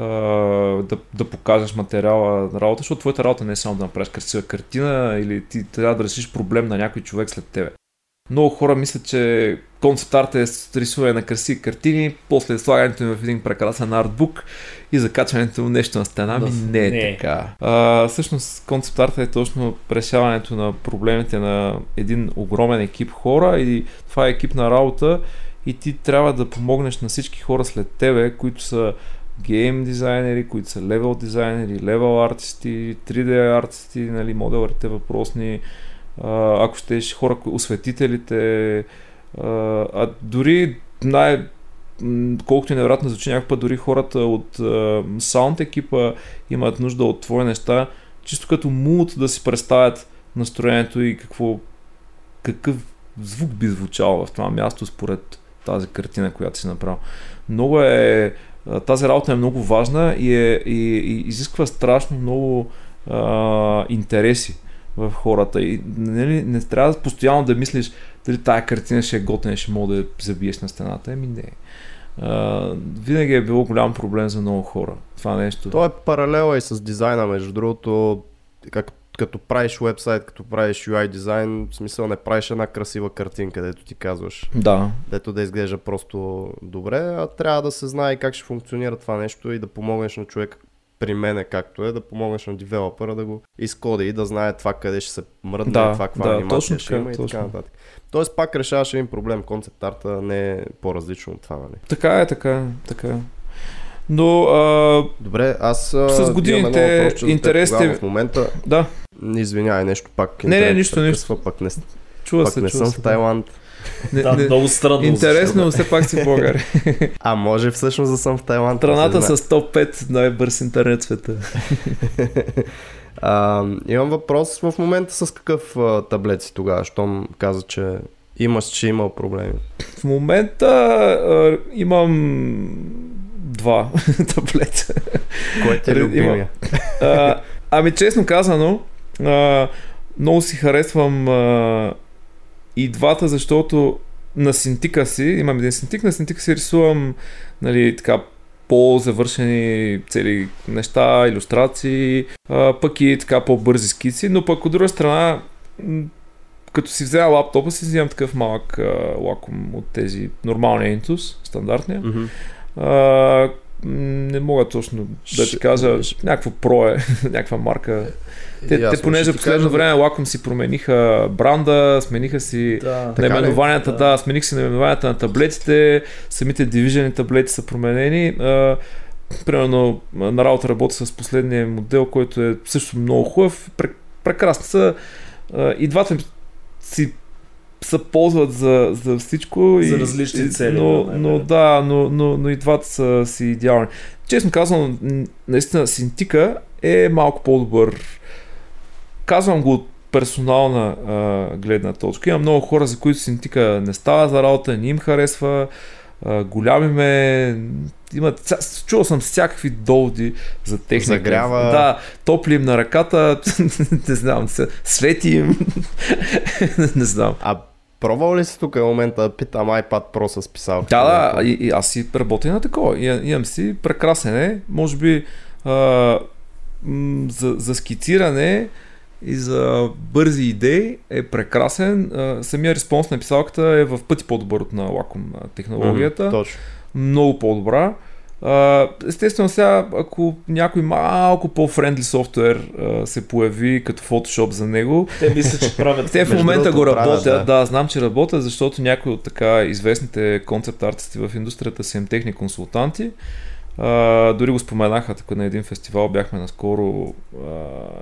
Speaker 4: да, да покажеш материала на работа, защото твоята работа не е само да направиш красива картина или ти трябва да решиш проблем на някой човек след тебе. Много хора мислят, че концепт е рисуване на красиви картини, после слагането им в един прекрасен артбук и закачването му нещо на стена. Ми не е не. така. А, всъщност концепт е точно решаването на проблемите на един огромен екип хора и това е екип на работа и ти трябва да помогнеш на всички хора след тебе, които са гейм дизайнери, които са левел дизайнери, левел артисти, 3D артисти, нали, моделърите въпросни, ако щеш хора, осветителите, а дори най- колкото и невероятно звучи някакъв път, дори хората от саунд екипа имат нужда от твои неща, чисто като мулт да си представят настроението и какво, какъв звук би звучал в това място според тази картина, която си направил. Много е, тази работа е много важна и, е, и, и изисква страшно много а, интереси в хората. И нали, не трябва постоянно да мислиш дали тая картина ще е готина, ще мога да я забиеш на стената. Еми не. Uh, винаги е било голям проблем за много хора. Това нещо.
Speaker 2: То е паралела и с дизайна, между другото. Как, като правиш вебсайт, като правиш UI дизайн, в смисъл не правиш една красива картинка, дето ти казваш.
Speaker 4: Да.
Speaker 2: Дето да изглежда просто добре, а трябва да се знае как ще функционира това нещо и да помогнеш на човека при мене както е, да помогнеш на девелопера да го изкоди и да знае това къде ще се мръдне,
Speaker 4: да,
Speaker 2: това каква
Speaker 4: да,
Speaker 2: анимация ще има и така нататък. Тоест пак решаваш един проблем, концепт арта не е по-различно от това, нали?
Speaker 4: Така е, така е, така е. Но а...
Speaker 2: Добре, аз
Speaker 4: с годините интересите...
Speaker 2: В момента...
Speaker 4: Да.
Speaker 2: Извинявай, нещо пак.
Speaker 4: Не, не, нищо, нищо.
Speaker 2: Пак не,
Speaker 4: чува
Speaker 2: пак
Speaker 4: се,
Speaker 2: не
Speaker 4: чува
Speaker 2: съм
Speaker 4: се,
Speaker 2: в Тайланд.
Speaker 3: Не, да, не, много странно.
Speaker 4: Интересно, но все пак си в България. [laughs]
Speaker 2: а може всъщност да съм в Тайланд.
Speaker 4: Страната с топ 5 най-бърз интернет света. [laughs]
Speaker 2: а, имам въпрос в момента с какъв а, таблет си тогава, щом каза, че имаш, че имал проблеми.
Speaker 4: В момента а, имам два [laughs] таблета.
Speaker 2: Кой ти е любимия?
Speaker 4: а, ами честно казано, а, много си харесвам а, и двата, защото на синтика си, имам един синтик, на синтика си рисувам нали, така по-завършени цели неща, иллюстрации, пък и така по-бързи скици, но пък от друга страна като си взема лаптопа си взимам такъв малък а, лаком от тези нормалния Intus, стандартния.
Speaker 2: Mm-hmm.
Speaker 4: А, не мога точно да ти кажа, някакво про е, [laughs] някаква марка. Те, те понеже в последно време лаком си промениха бранда, смениха си да, наименованията, да. да, смених си наименованията на таблетите, самите дивижени таблети са променени. А, примерно на работа работя с последния модел, който е също много хубав, прекрасни са. И двата си се ползват за, за всичко.
Speaker 3: За и, различни цели.
Speaker 4: Но, да, но да, но, но, но и двата са си идеални. Честно казвам, наистина синтика е малко по-добър. Казвам го от персонална а, гледна точка. Има много хора, за които си тика не става за работа, не им харесва, а, голями ме, имат, чувал съм всякакви доводи за техника.
Speaker 2: Загрява.
Speaker 4: Да, топли им на ръката, [laughs] не знам, свети им, [laughs] не знам.
Speaker 2: А Пробвал ли си тук в момента да питам iPad Pro с писалка?
Speaker 4: Да, да, и, и аз си работя на такова. И, имам си прекрасен е, може би а, м- за, за скициране и за бързи идеи е прекрасен. Самия респонс на писалката е в пъти по-добър от на Wacom технологията.
Speaker 2: Mm, точно.
Speaker 4: Много по-добра. Естествено сега, ако някой малко по-френдли софтуер се появи като Photoshop за него,
Speaker 3: те мислят, че правят. [laughs]
Speaker 4: Те в момента го работят, да. да, знам, че работят, защото някои от така известните концепт артисти в индустрията са им техни консултанти. Uh, дори го споменаха така на един фестивал, бяхме наскоро. Uh,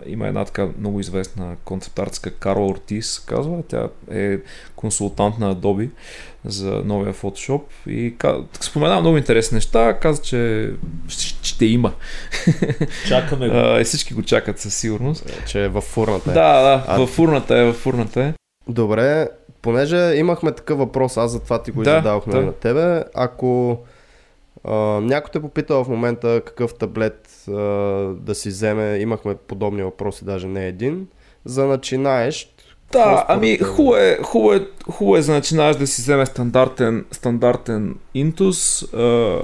Speaker 4: има една така много известна концепт артистка Карл Ортис, казва. Тя е консултант на Adobe за новия Photoshop и спомена много интересни неща, каза, че ще има.
Speaker 3: Чакаме
Speaker 4: го. и всички го чакат със сигурност.
Speaker 2: Е, че е във фурната
Speaker 4: е. Да, да, а... във фурната е, във фурната е.
Speaker 2: Добре, понеже имахме такъв въпрос, аз затова ти го да, задавахме да. на тебе. Ако някой те попитал в момента какъв таблет а, да си вземе, имахме подобни въпроси, даже не един, за начинаещ,
Speaker 4: да, ами хубаво е, хубаво е, хубаво е за начинаеш да си вземе стандартен, стандартен Intus, uh,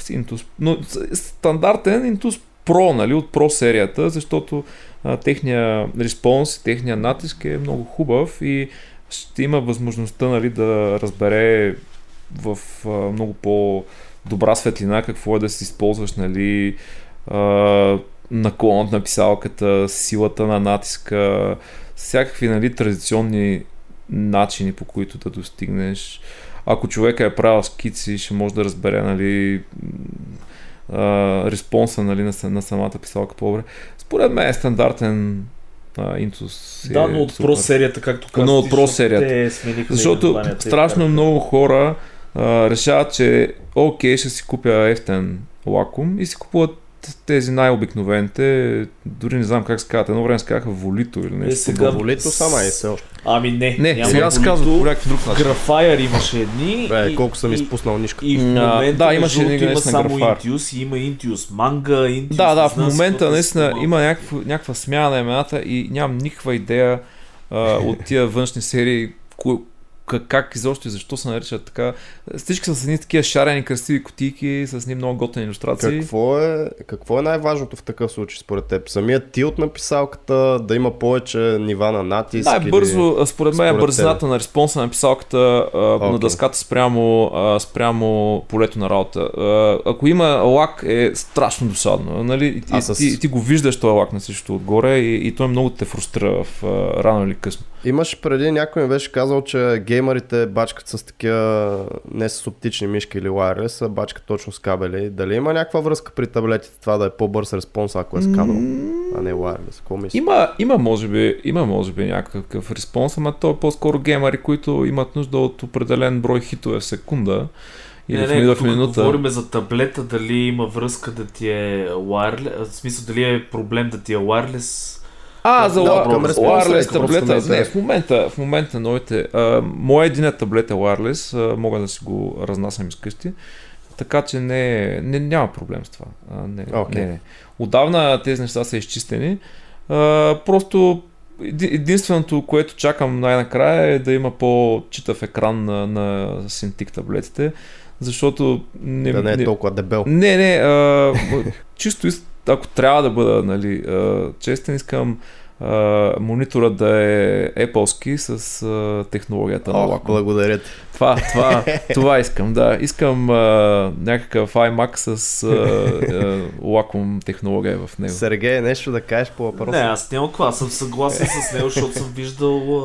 Speaker 4: Intus, но стандартен Intus Pro, нали, от Pro серията, защото uh, техния респонс, техния натиск е много хубав и ще има възможността нали, да разбере в uh, много по-добра светлина какво е да си използваш нали, наклонът на писалката, силата на натиска, всякакви нали, традиционни начини по които да достигнеш. Ако човека е правил скици, ще може да разбере нали, а, респонса нали, на, на самата писалка по-добре. Според мен е стандартен Intus.
Speaker 3: Да, но от Pro серията, както казваш.
Speaker 4: Но от Pro серията. Защото страшно много хора а, решават, че окей, ще си купя ефтен лаком и си купуват тези най-обикновените, дори не знам как се казват, едно време се казаха Волито или нещо. Е,
Speaker 2: сега Волито сама е все още.
Speaker 3: Ами не,
Speaker 4: не няма сега се казва по някакъв друг начин.
Speaker 3: Графайер имаше едни.
Speaker 2: Бе, и, колко съм и, изпуснал нишка.
Speaker 3: И в момента да, имаше едни има само Intius, има Intius Manga, Intius
Speaker 4: Да, да, в момента наистина има някаква, някаква смяна на имената и нямам никаква идея а, от тия външни серии, как, как изобщо и защо се наричат така. Всички са с едни такива шарени, красиви котики, с едни много готини иллюстрации.
Speaker 2: Какво е, какво е най-важното в такъв случай според теб? Самият тилт на писалката, да има повече нива на натиск?
Speaker 4: Най-бързо, или... според мен, според бързината тебе? на респонса на писалката okay. на дъската спрямо, спрямо полето на работа. Ако има лак е страшно досадно. Нали? И, с... ти, ти, го виждаш този лак на всичко отгоре и, и той много те фрустрира в, рано или късно.
Speaker 2: Имаш преди някой ми беше казал, че геймерите бачкат с такива, не с оптични мишки или wireless, а бачкат точно с кабели. Дали има някаква връзка при таблетите това да е по-бърз респонс, ако е с кабел, а не wireless? Какво мислиш?
Speaker 4: Има, има, може би, има може би някакъв респонс, ама то е по-скоро геймери, които имат нужда от определен брой хитове в секунда.
Speaker 3: Или не, не, в минута. говорим за таблета, дали има връзка да ти е wireless, в смисъл дали е проблем да ти е wireless
Speaker 4: а, за да, wireless таблета. Не, в момента, в момента новите. А, моя един таблет е wireless, а, мога да си го разнасям изкъщи. Така че не, не, няма проблем с това. А, не, okay. не, не. Отдавна тези неща са изчистени. А, просто единственото, което чакам най-накрая е да има по-читав екран на, на Cintiq таблетите, защото...
Speaker 2: Не, да не е толкова дебел.
Speaker 4: Не, не, а, чисто ако трябва да бъда нали, честен, искам мониторът да е Apple-ски с а, технологията на Wacom.
Speaker 2: Благодаря ти.
Speaker 4: Това, това, [laughs] това искам, да. Искам а, някакъв iMac с а, а, Wacom технология в него.
Speaker 2: Сергей, нещо да кажеш по въпроса?
Speaker 3: Не, аз няма какво, аз съм съгласен с него, защото съм виждал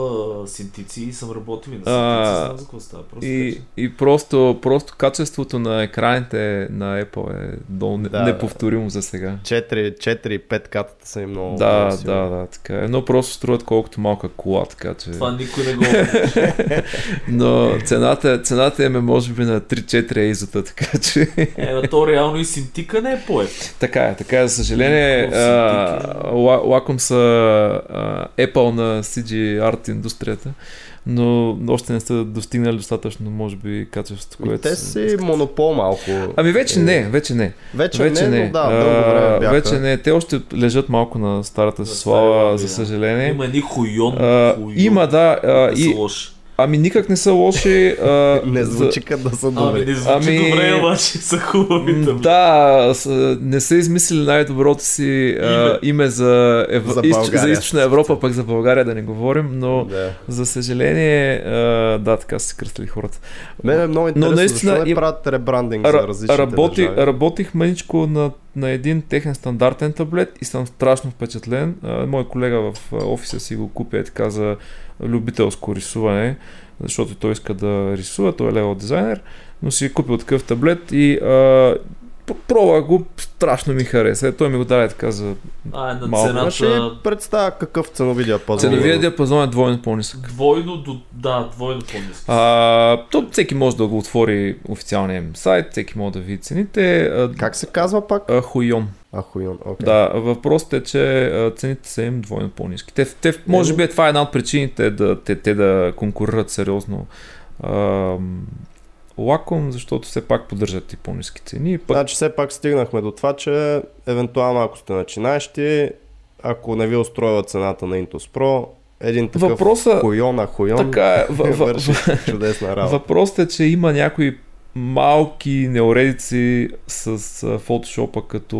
Speaker 3: а, синтици и съм работил и на синтици, знам за какво става.
Speaker 4: Просто и, и просто, просто качеството на екраните на Apple е долу да, неповторимо за сега.
Speaker 2: 4-5 катата са и много.
Speaker 4: Да, да, да, така е. Но просто струват колкото малка кола, така че...
Speaker 3: Това никой не го [laughs]
Speaker 4: Но цената, цената им е може би на 3-4 езота, така че...
Speaker 3: Е, то реално и синтика не е по
Speaker 4: Така е, така е. За съжаление, а, лаком са а, Apple на CG Art индустрията но още не са достигнали достатъчно, може би, качеството,
Speaker 2: което... Те си монопол малко.
Speaker 4: Ами вече не, вече не.
Speaker 2: Вече, вече не, не. да, дълго време бяха.
Speaker 4: Вече не, те още лежат малко на старата си слава, за съжаление.
Speaker 3: Има ни хуйон,
Speaker 4: хуйон. Има, да. А, и, Ами никак не са лоши. А, [laughs]
Speaker 2: не звучи като да са добри.
Speaker 3: Ами не звучи ами, добре, обаче са хубави.
Speaker 4: Да, не са измислили най-доброто си а, име за, Ев... за, България, за източна Европа, пък за България да не говорим, но да. за съжаление, а, да, така са се кръстили хората.
Speaker 2: Мен е много интересно, но наистина, защо не правят ребрандинг за различните работи,
Speaker 4: държави? Работих мъничко на на един техен стандартен таблет и съм страшно впечатлен. Мой колега в офиса си го купи е така за любителско рисуване, защото той иска да рисува, той е левел дизайнер, но си е купил такъв таблет и а, пробва го, страшно ми хареса. Е, той ми го даде така за
Speaker 3: а, на малко. Цената...
Speaker 2: Ще представя какъв ценови диапазон.
Speaker 4: Ценовия диапазон е двойно по-нисък.
Speaker 3: Двойно до... Да, двойно по-нисък.
Speaker 4: А, то всеки може да го отвори официалния им сайт, всеки може да види цените.
Speaker 2: Как се казва пак?
Speaker 4: А, хуйон.
Speaker 2: А, хуйон, okay.
Speaker 4: Да, въпросът е, че цените са им двойно по-низки. Те, те, може би е това е една от причините да, те, те да конкурират сериозно а, лаком, защото все пак поддържат и по-низки цени.
Speaker 2: Пък... Значи все пак стигнахме до това, че евентуално ако сте начинаещи, ако не ви устроила цената на Intus Pro, един такъв Въпроса... хуйон, а хуйон така е, в, [laughs] в, чудесна работа.
Speaker 4: Въпросът е, че има някои малки неуредици с фотошопа, като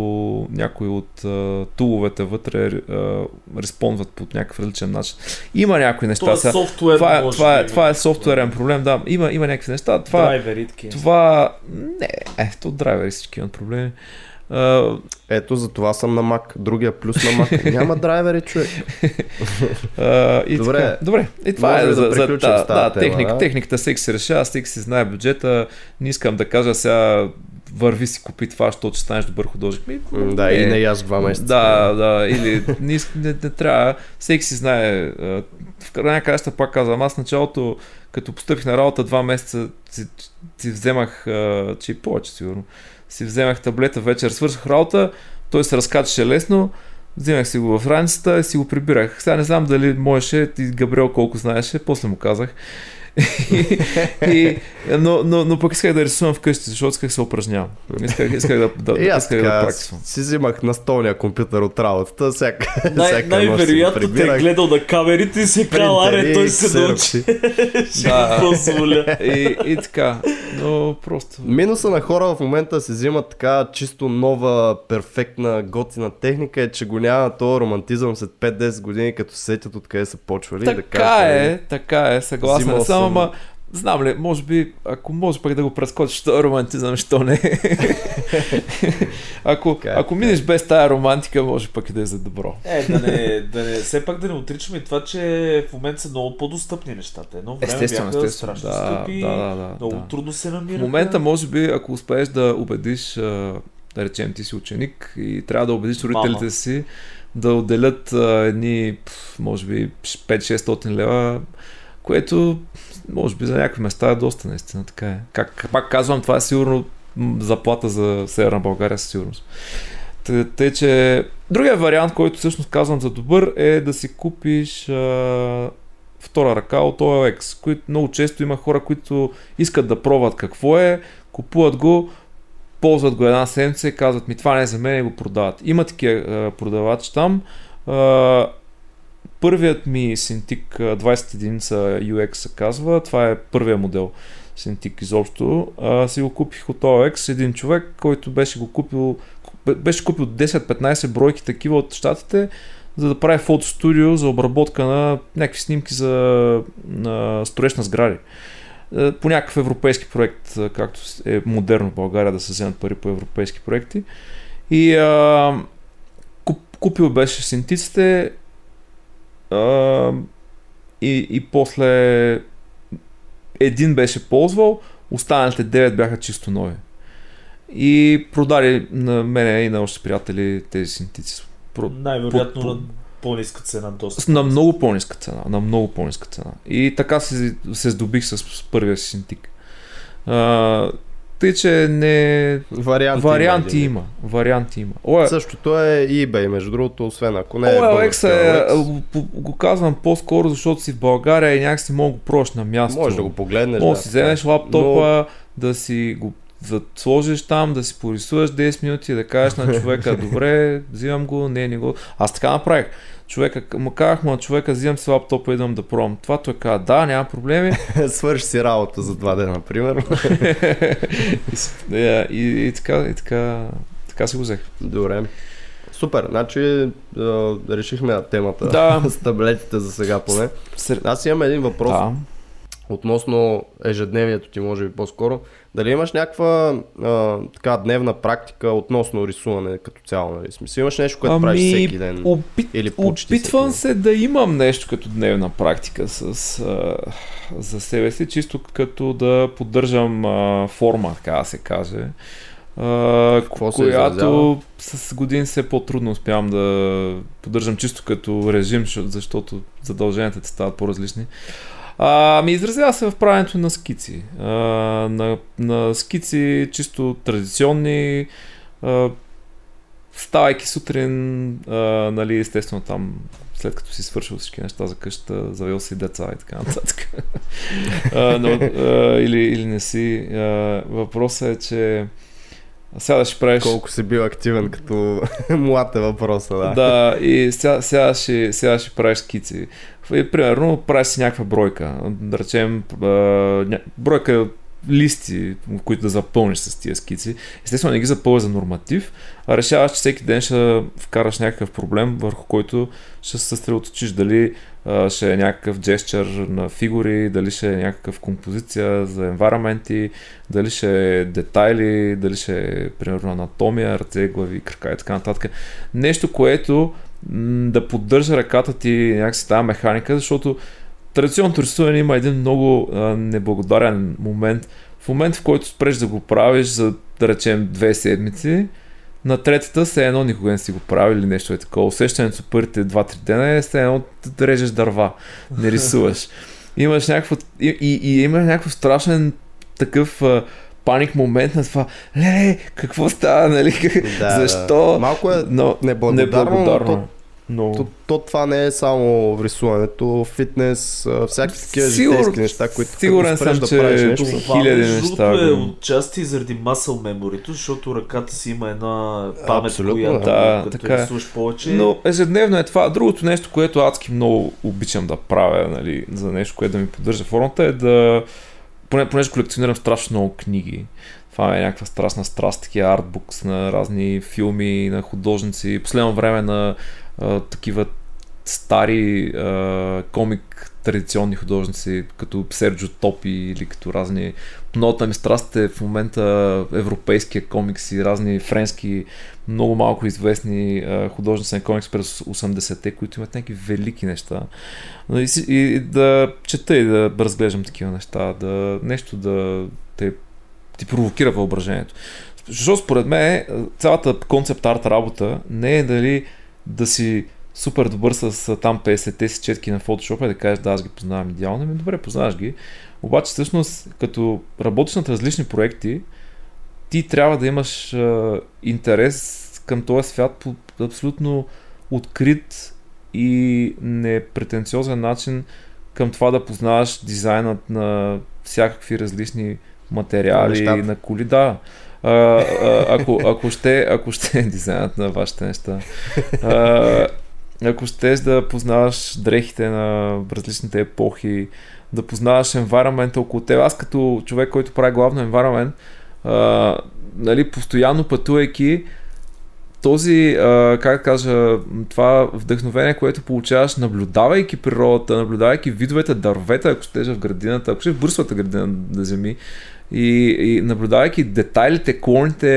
Speaker 4: някои от а, туловете вътре а, респонват по някакъв различен начин. Има някои неща. Това,
Speaker 3: е софтуер,
Speaker 4: това, е, това, е, това е софтуерен проблем, да. Има, има някакви неща. Това,
Speaker 3: драйвери,
Speaker 4: това, не, е, то драйвери всички имат проблеми.
Speaker 2: Uh, Ето за това съм на Mac. Другия плюс на Mac. [laughs] Няма драйвери, човек.
Speaker 4: Uh, и добре, така, добре. И това е да за, за да, да, техник, да? техниката всеки се решава, всеки си знае бюджета. Не искам да кажа сега върви си купи това, защото ще станеш добър художник. Ми,
Speaker 2: да, е, и не аз два месеца.
Speaker 4: Да, да, или не, не, не трябва. Всеки си знае. В крайна краща пак казвам, аз началото, като постъпих на работа два месеца, си, си вземах, че и повече сигурно, си вземах таблета вечер, свърших работа, той се разкачаше лесно, вземах си го в раницата и си го прибирах. Сега не знам дали можеше, и Габриел колко знаеше, после му казах и, [laughs] и, но, но, но пък исках да рисувам вкъщи, защото исках да се упражнявам. Исках, исках да, да, и аз исках така, да практикувам.
Speaker 2: Си взимах настолния компютър от работата, всяка,
Speaker 3: Най- всяка Най-вероятно те е гледал на камерите и си е казал, аре, той се научи. [laughs] да. позволя.
Speaker 4: И, и така, но просто...
Speaker 2: Минуса на хора в момента се взимат така чисто нова, перфектна, готина техника е, че го няма то романтизъм след 5-10 години, като сетят откъде са почвали.
Speaker 4: Така да кажат, е, така е, съгласен съм ама знам ли, може би, ако може пък да го прескочиш, то е романтизъм, що не. [laughs] ако, okay, ако минеш okay. без тая романтика, може пък и да е за добро.
Speaker 3: Е, да не, да не, все пак да не отричаме и това, че в момента са много по-достъпни нещата. Едно време естествено, бяха естествено. страшно да, скъпи, да, да, да, много да. трудно се намира.
Speaker 4: В момента, може би, ако успееш да убедиш, да речем, ти си ученик и трябва да убедиш родителите си да отделят едни, може би, 5-600 лева, което може би за някакви места е доста наистина, така е. Как, пак казвам, това е сигурно заплата за Северна България със сигурност. Тъй, че другия вариант, който всъщност казвам за добър е да си купиш а, втора ръка от OLX, които много често има хора, които искат да пробват какво е, купуват го, ползват го една седмица и казват ми това не е за мен и го продават. Има такива продавачи там. А, Първият ми Cintiq 20 единица UX се казва, това е първия модел Cintiq изобщо. А, си го купих от OX, един човек, който беше го купил, беше купил 10-15 бройки такива от щатите, за да прави фотостудио за обработка на някакви снимки за на строеж на сгради. По някакъв европейски проект, както е модерно в България да се вземат пари по европейски проекти. И а, купил беше синтиците, а, и, и после един беше ползвал, останалите 9 бяха чисто нови. И продали на мене и на още приятели тези синтици.
Speaker 3: Про... Най-вероятно по, на по-ниска цена доста.
Speaker 4: На много по-ниска цена. На много по-ниска цена. И така се, се здобих с, с първия си синтик. А, тъй, че не...
Speaker 2: Варианти,
Speaker 4: Варианти
Speaker 2: има.
Speaker 4: има. Варианти има. О,
Speaker 2: Същото е eBay, между другото, освен ако не е
Speaker 4: OLX е,
Speaker 2: OLX.
Speaker 4: го казвам по-скоро, защото си в България и някакси мога го пробваш на място.
Speaker 2: Можеш да го погледнеш.
Speaker 4: Може
Speaker 2: да,
Speaker 4: си вземеш лаптопа, да си го да сложиш там, да си порисуваш 10 минути, да кажеш на човека, [laughs] добре, взимам го, не, не го. Аз така направих. Човека, му казах му на човека, взимам си лаптопа и идвам да пробвам. Това той каза, да, няма проблеми. [laughs]
Speaker 2: Свърши си работа за два дена, например.
Speaker 4: е, [laughs] и, и, така, и така, така си го взех.
Speaker 2: Добре. Супер, значи а, решихме темата
Speaker 4: Да. [laughs]
Speaker 2: с таблетите за сега поне. Аз имам един въпрос
Speaker 4: Да.
Speaker 2: Относно ежедневието ти, може би по-скоро. Дали имаш някаква а, така дневна практика относно рисуване като цяло? Нали? Смисъл, имаш нещо, което правиш всеки ден?
Speaker 4: Опит,
Speaker 2: Или почти
Speaker 4: опитвам
Speaker 2: всеки
Speaker 4: се да имам нещо като дневна практика с, а, за себе си, чисто като да поддържам а, форма, така да се каже. А,
Speaker 2: какво се
Speaker 4: която
Speaker 2: изразява?
Speaker 4: с години все по-трудно успявам да поддържам чисто като режим, защото задълженията ти стават по-различни. А, ми изразява се в правенето на скици. А, на, на скици чисто традиционни, а, ставайки сутрин, а, нали, естествено там, след като си свършил всички неща за къщата, завел си деца и така нататък. [laughs] а, но, а, или, или не си. А, въпросът е, че сядаш и правиш...
Speaker 2: Колко си бил активен като [laughs] млад е въпроса, да.
Speaker 4: Да, и сега, сега, ще, сега ще правиш скици. И, примерно, правиш си някаква бройка. Да речем, бройка листи, които да запълниш с тия скици. Естествено, не ги запълваш за норматив, а решаваш, че всеки ден ще вкараш някакъв проблем, върху който ще се съсредоточиш. Дали а, ще е някакъв джесчър на фигури, дали ще е някакъв композиция за енвайраменти, дали ще е детайли, дали ще е, примерно, анатомия, ръце, глави, крака и така нататък. Нещо, което м, да поддържа ръката ти някакси тази механика, защото традиционното рисуване има един много а, неблагодарен момент. В момент, в който спреш да го правиш за, да речем, две седмици, на третата се едно никога не си го правил или нещо е такова. Усещането за първите 2-3 дена е се едно да режеш дърва, не рисуваш. [laughs] имаш някакво, и, и, и имаш някакво страшен такъв а, паник момент на това, ле, какво става, нали? [laughs]
Speaker 2: Да,
Speaker 4: Защо?
Speaker 2: Малко е
Speaker 4: Но,
Speaker 2: неблагодарно, но то,
Speaker 4: но...
Speaker 2: то, то, това не е само в рисуването, фитнес, всякакви такива
Speaker 4: Сигур-
Speaker 2: житейски неща, които
Speaker 4: сигурен съм,
Speaker 2: да
Speaker 4: че
Speaker 2: правиш нещо.
Speaker 4: това- хиляди неща
Speaker 3: другото, е отчасти заради muscle memory защото ръката си има една памет,
Speaker 2: Абсолютно,
Speaker 3: която
Speaker 4: да.
Speaker 3: като
Speaker 4: така е.
Speaker 3: рисуваш повече.
Speaker 4: Но ежедневно е това. Другото нещо, което адски много обичам да правя, нали, за нещо, което да ми поддържа формата, е да... Поне, понеже колекционирам страшно много книги. Това е някаква страшна страст, такива артбукс на разни филми, на художници. Последно време на такива стари а, комик традиционни художници, като Серджо Топи или като разни... Многото ми страст е в момента европейския комикс и разни френски много малко известни а, художници на комикс през 80-те, които имат някакви велики неща. И, си- и, да чета и да разглеждам такива неща, да нещо да те, ти провокира въображението. Защото според мен цялата концепт арт работа не е дали да си супер добър с там 50-те си четки на Photoshop и да кажеш да аз ги познавам идеално, ами добре, познаваш ги. Обаче всъщност като работиш над различни проекти, ти трябва да имаш а, интерес към този свят по абсолютно открит и непретенциозен начин към това да познаваш дизайнът на всякакви различни материали,
Speaker 2: Нещата.
Speaker 4: на коли, да. Ако, ако, ще, ако ще [laughs] дизайнът на вашите неща. А, ако щеш да познаваш дрехите на различните епохи, да познаваш environment около теб. Аз като човек, който прави главно environment, нали, постоянно пътувайки, този, а, как да кажа, това вдъхновение, което получаваш, наблюдавайки природата, наблюдавайки видовете дървета, ако ще в градината, ако ще в бърсвата градина на земи, и, и наблюдавайки детайлите, клоните,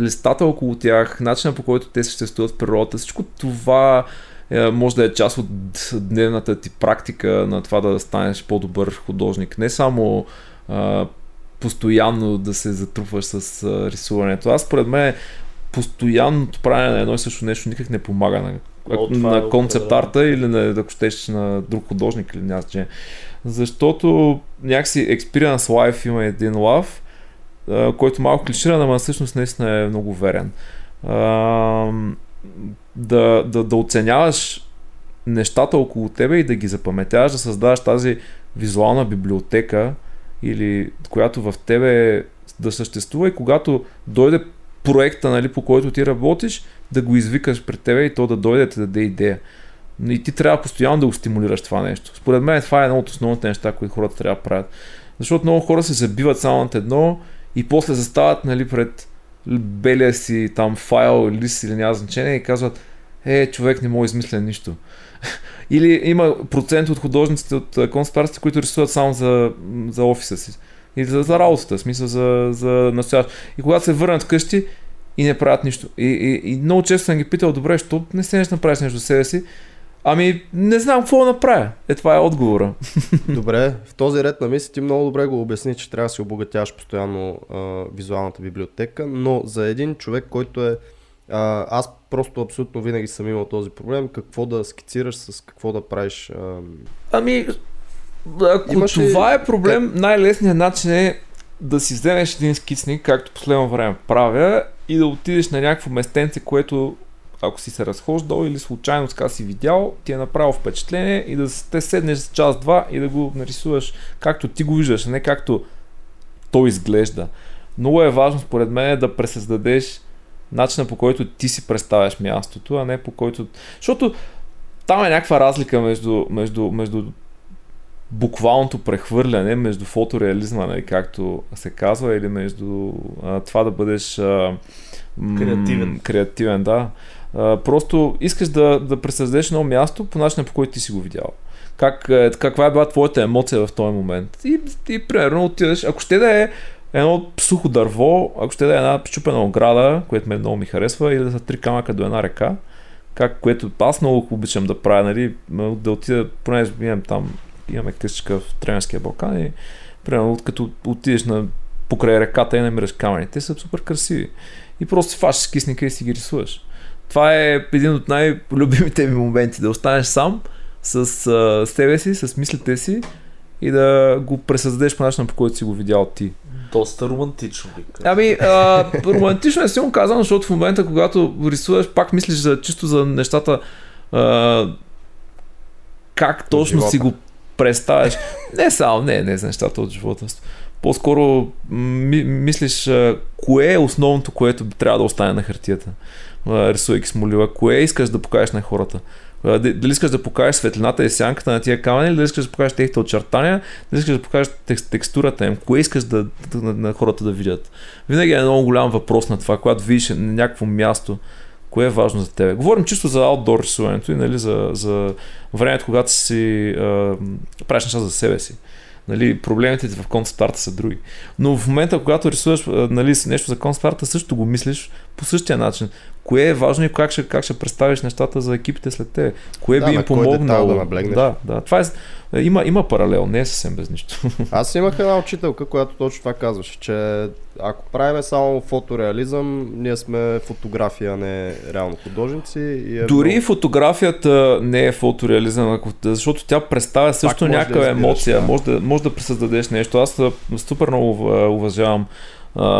Speaker 4: листата около тях, начина по който те съществуват в природата, всичко това е, може да е част от дневната ти практика на това да станеш по-добър художник. Не само а, постоянно да се затрупваш с а, рисуването. Аз според мен постоянното правене на едно и също нещо никак не помага на О, на е концепт арта или на, ако щеш на друг художник или няма че. Защото някакси Experience Life има един лав, който малко клиширан, ама всъщност наистина е много верен. Да, да, да оценяваш нещата около тебе и да ги запаметяваш, да създаваш тази визуална библиотека или която в тебе да съществува и когато дойде проекта, нали, по който ти работиш, да го извикаш пред тебе и то да дойде да даде идея. И ти трябва постоянно да го стимулираш това нещо. Според мен това е едно от основните неща, които хората трябва да правят. Защото много хора се забиват само над едно и после застават нали, пред белия си там файл или лист или няма значение и казват е, човек не може да измисля нищо. [laughs] Или има процент от художниците от конспарците, които рисуват само за, за офиса си. И за, за работата, смисъл за, за настоящ. И когато се върнат вкъщи и не правят нищо. И, и, и много често съм ги питал, добре, що не се нещо направиш нещо за себе си? Ами, не знам какво да направя. Е, това е отговора. [laughs]
Speaker 2: Добре, в този ред на мисли ти много добре го обясни, че трябва да си обогатяваш постоянно а, визуалната библиотека, но за един човек, който е а, аз просто абсолютно винаги съм имал този проблем. Какво да скицираш, с какво да правиш. А...
Speaker 4: Ами, ако Имаш това ли... е проблем, най-лесният начин е да си вземеш един скицник, както последно време правя, и да отидеш на някакво местенце, което ако си се разхождал или случайно така си видял, ти е направил впечатление и да те седнеш с час-два и да го нарисуваш както ти го виждаш, а не както то изглежда. Много е важно според мен да пресъздадеш начина по който ти си представяш мястото, а не по който... Защото там е някаква разлика между, между, между буквалното прехвърляне, между фотореализма, нали, както се казва, или между а, това да бъдеш а,
Speaker 3: м- креативен.
Speaker 4: креативен да. Просто искаш да, да пресъздадеш едно място по начина по който ти си го видял. Как, е, каква е била твоята емоция в този момент. И, и примерно отидеш, ако ще да е едно сухо дърво, ако ще да е една щупена ограда, което ме много ми харесва, или да са три камъка до една река, как, което аз много обичам да правя, нали, да отида, понеже имам там, имаме къщичка в Тренерския Балкан и примерно като отидеш на покрай реката и намираш камъните, са супер красиви. И просто си фащаш кисника и си ги рисуваш. Това е един от най-любимите ми моменти, да останеш сам с а, себе си, с мислите си и да го пресъздадеш по начина, по който си го видял ти.
Speaker 3: Доста романтично.
Speaker 4: Ами, а, романтично е силно казано, защото в момента, когато рисуваш, пак мислиш за, чисто за нещата, а, как точно си го представяш. Не само, не, не за нещата от живота. По-скоро ми, мислиш а, кое е основното, което трябва да остане на хартията, рисувайки с молива. Кое искаш да покажеш на хората. Дали искаш да покажеш светлината и сянката на тия камъни, дали искаш да покажеш техните очертания, дали искаш да покажеш текстурата им, кое искаш да, на, на хората да видят. Винаги е много голям въпрос на това, когато видиш на някакво място, кое е важно за теб. Говорим чисто за аутдор рисуването и нали, за, за времето, когато си а, правиш неща за себе си. Нали, проблемите ти в концепт са други. Но в момента, когато рисуваш нали, нещо за концепт също го мислиш по същия начин кое е важно и как ще, как ще представиш нещата за екипите след те. Кое
Speaker 2: да,
Speaker 4: би им помогнало.
Speaker 2: Да,
Speaker 4: да, да. Това е, има, има паралел, не е съвсем без нищо. [laughs]
Speaker 2: Аз имах една учителка, която точно това казваше, че ако правиме само фотореализъм, ние сме фотография, не реално художници. И е
Speaker 4: Дори много... фотографията не е фотореализъм, защото тя представя също някаква да емоция, да. Може, да, може да пресъздадеш нещо. Аз супер много уважавам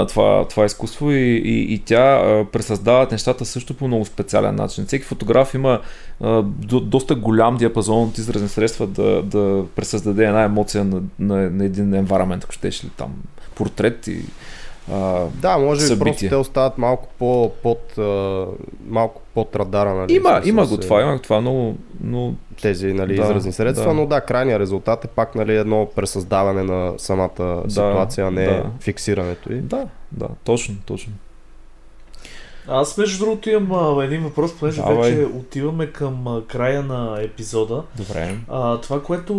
Speaker 4: това, това изкуство и, и, и тя а, пресъздава нещата също по много специален начин. Всеки фотограф има а, до, доста голям диапазон от изразни средства да, да пресъздаде една емоция на, на, на един environment, ако щеш ли там портрет и а,
Speaker 2: да, може би просто те остават малко по, под, а, малко под радара. Нали,
Speaker 4: има, има го това, има го това, но, но...
Speaker 2: Тези нали, да, изразни средства, да. но да, крайният резултат е пак нали, едно пресъздаване на самата да, ситуация, а не да. фиксирането й.
Speaker 4: Да, да, точно, точно.
Speaker 3: Аз между другото имам а, един въпрос, понеже Давай. вече отиваме към а, края на епизода.
Speaker 4: Добре.
Speaker 3: А, това, което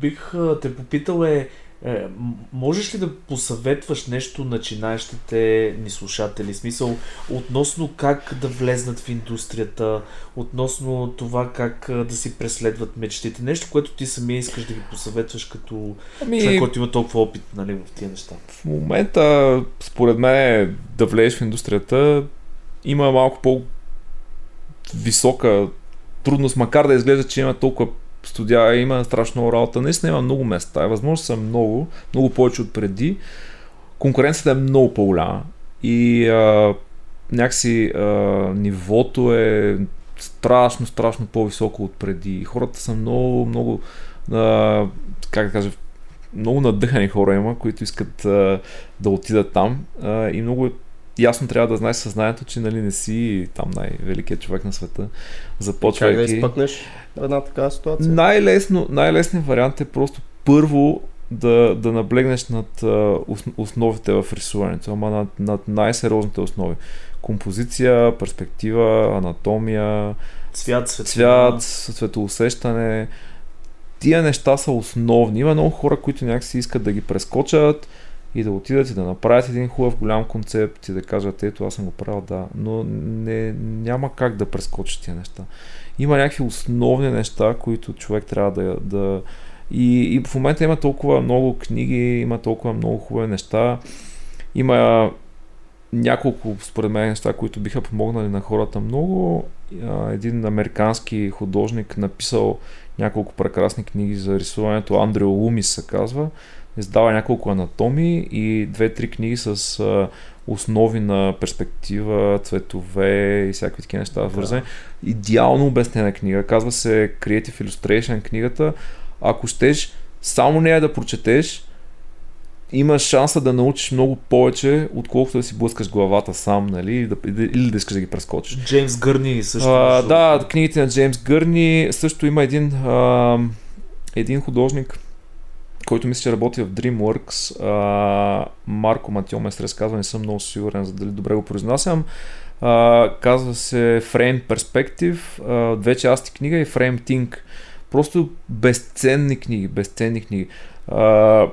Speaker 3: бих а, те попитал е е, можеш ли да посъветваш нещо начинаещите ни слушатели? Смисъл, относно как да влезнат в индустрията, относно това как да си преследват мечтите. Нещо, което ти самия искаш да ги посъветваш като ами... човек, който има толкова опит нали, в тия неща.
Speaker 4: В момента, според мен, да влезеш в индустрията има малко по-висока трудност, макар да изглежда, че има толкова студия, има страшно много работа. Наистина има много места. Възможно са много, много повече от преди. Конкуренцията е много по-голяма и а, някакси а, нивото е страшно, страшно по-високо от преди. Хората са много, много, а, как да кажа, много надъхани хора има, които искат а, да отидат там а, и много ясно трябва да знаеш съзнанието, че нали, не си там най-великият човек на света.
Speaker 2: Започвайки... Как да изпъкнеш една такава ситуация?
Speaker 4: Най-лесно, най-лесният вариант е просто първо да, да наблегнеш над основите в рисуването, ама над, над най-сериозните основи. Композиция, перспектива, анатомия,
Speaker 3: цвят,
Speaker 4: цвят светоусещане. Тия неща са основни. Има много хора, които някакси искат да ги прескочат и да отидат и да направят един хубав голям концепт и да кажат, ето аз съм го правил, да, но не, няма как да прескочиш тия неща. Има някакви основни неща, които човек трябва да, да, и, и в момента има толкова много книги, има толкова много хубави неща. Има няколко, според мен, неща, които биха помогнали на хората много. Един американски художник написал няколко прекрасни книги за рисуването. Андрео Лумис се казва. Издава няколко анатомии и две-три книги с основи на перспектива, цветове и всякакви такива неща. Да. Идеално обяснена книга. Казва се Creative Illustration книгата ако щеш само нея да прочетеш, имаш шанса да научиш много повече, отколкото да си блъскаш главата сам, нали, или да, или да искаш да ги прескочиш.
Speaker 3: Джеймс Гърни също.
Speaker 4: А, да, книгите на Джеймс Гърни. Също има един, а, един художник, който мисля, че работи в DreamWorks. А, Марко Матио ме се разказва, не съм много сигурен, за дали добре го произнасям. А, казва се Frame Perspective, а, две части книга и Frame Think. Просто безценни книги, безценни книги. А,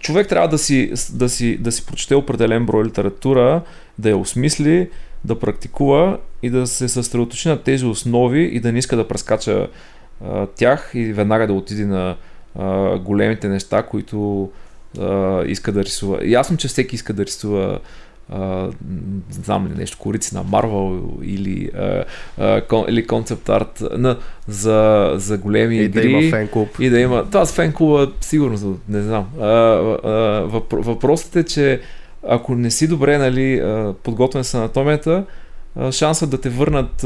Speaker 4: човек трябва да си, да, си, да си прочете определен брой литература, да я осмисли, да практикува и да се съсредоточи на тези основи и да не иска да прескача а, тях и веднага да отиде на а, големите неща, които а, иска да рисува. Ясно, че всеки иска да рисува а, знам ли нещо, корици на Марвел или, а, а, кон, или концепт арт на, за, за големи
Speaker 2: и
Speaker 4: игри.
Speaker 2: Да има фен клуб.
Speaker 4: И да има. Това с фен клуба сигурно, не знам. А, а, въпросът е, че ако не си добре нали, подготвен с анатомията, шансът да те върнат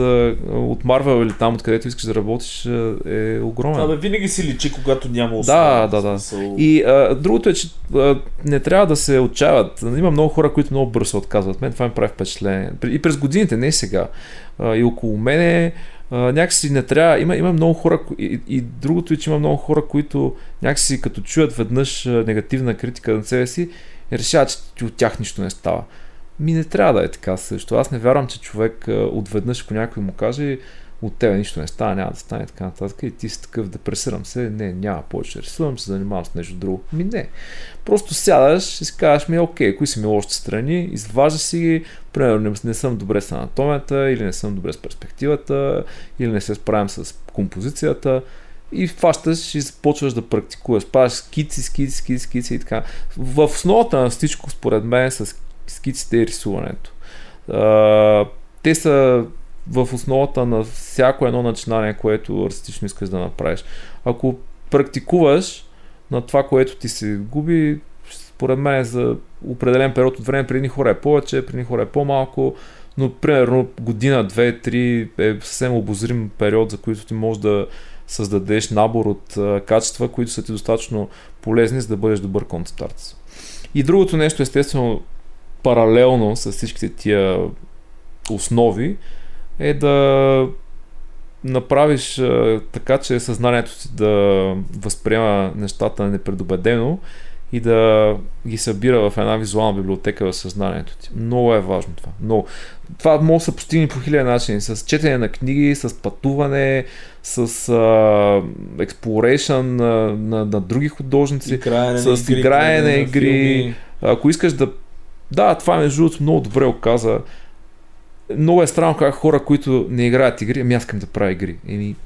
Speaker 4: от Марвел или там, откъдето искаш да работиш е огромен.
Speaker 3: Да, бе, винаги си личи, когато няма
Speaker 4: условия. Да, да, да. И а, другото е, че а, не трябва да се отчаяват. Има много хора, които много бързо отказват. Мен това ми прави впечатление. И през годините, не сега. А, и около мене някакси не трябва. Има, има много хора. И, и другото е, че има много хора, които някакси като чуят веднъж негативна критика на себе си, решават, че от тях нищо не става. Ми не трябва да е така също. Аз не вярвам, че човек отведнъж, ако някой му каже, от тебе нищо не става, няма да стане така нататък и ти си такъв депресирам се, не, няма повече да рисувам, се занимавам с нещо друго. Ми не. Просто сядаш и си кажеш ми, окей, кои са ми лошите страни, изваждаш си ги, примерно не, съм добре с анатомията, или не съм добре с перспективата, или не се справям с композицията, и фащаш и започваш да практикуваш. Правиш скици, скици, скици, скици и така. В основата на всичко, според мен, с скиците и рисуването. Те са в основата на всяко едно начинание, което артистично искаш да направиш. Ако практикуваш на това, което ти се губи, според мен е за определен период от време, при едни хора е повече, при едни хора е по-малко, но примерно година, две, три е съвсем обозрим период, за който ти можеш да създадеш набор от качества, които са ти достатъчно полезни, за да бъдеш добър концепт И другото нещо, естествено, паралелно с всичките тия основи е да направиш а, така, че съзнанието си да възприема нещата непредобедено и да ги събира в една визуална библиотека в съзнанието ти. Много е важно това. Много. Това може да се постигне по хиляди начини. С четене на книги, с пътуване, с exploration на, на, на други художници, с играе на игри. Ако искаш да да, това между другото много добре оказа. Много е странно как хора, които не играят игри, ами аз искам да правя игри. Еми,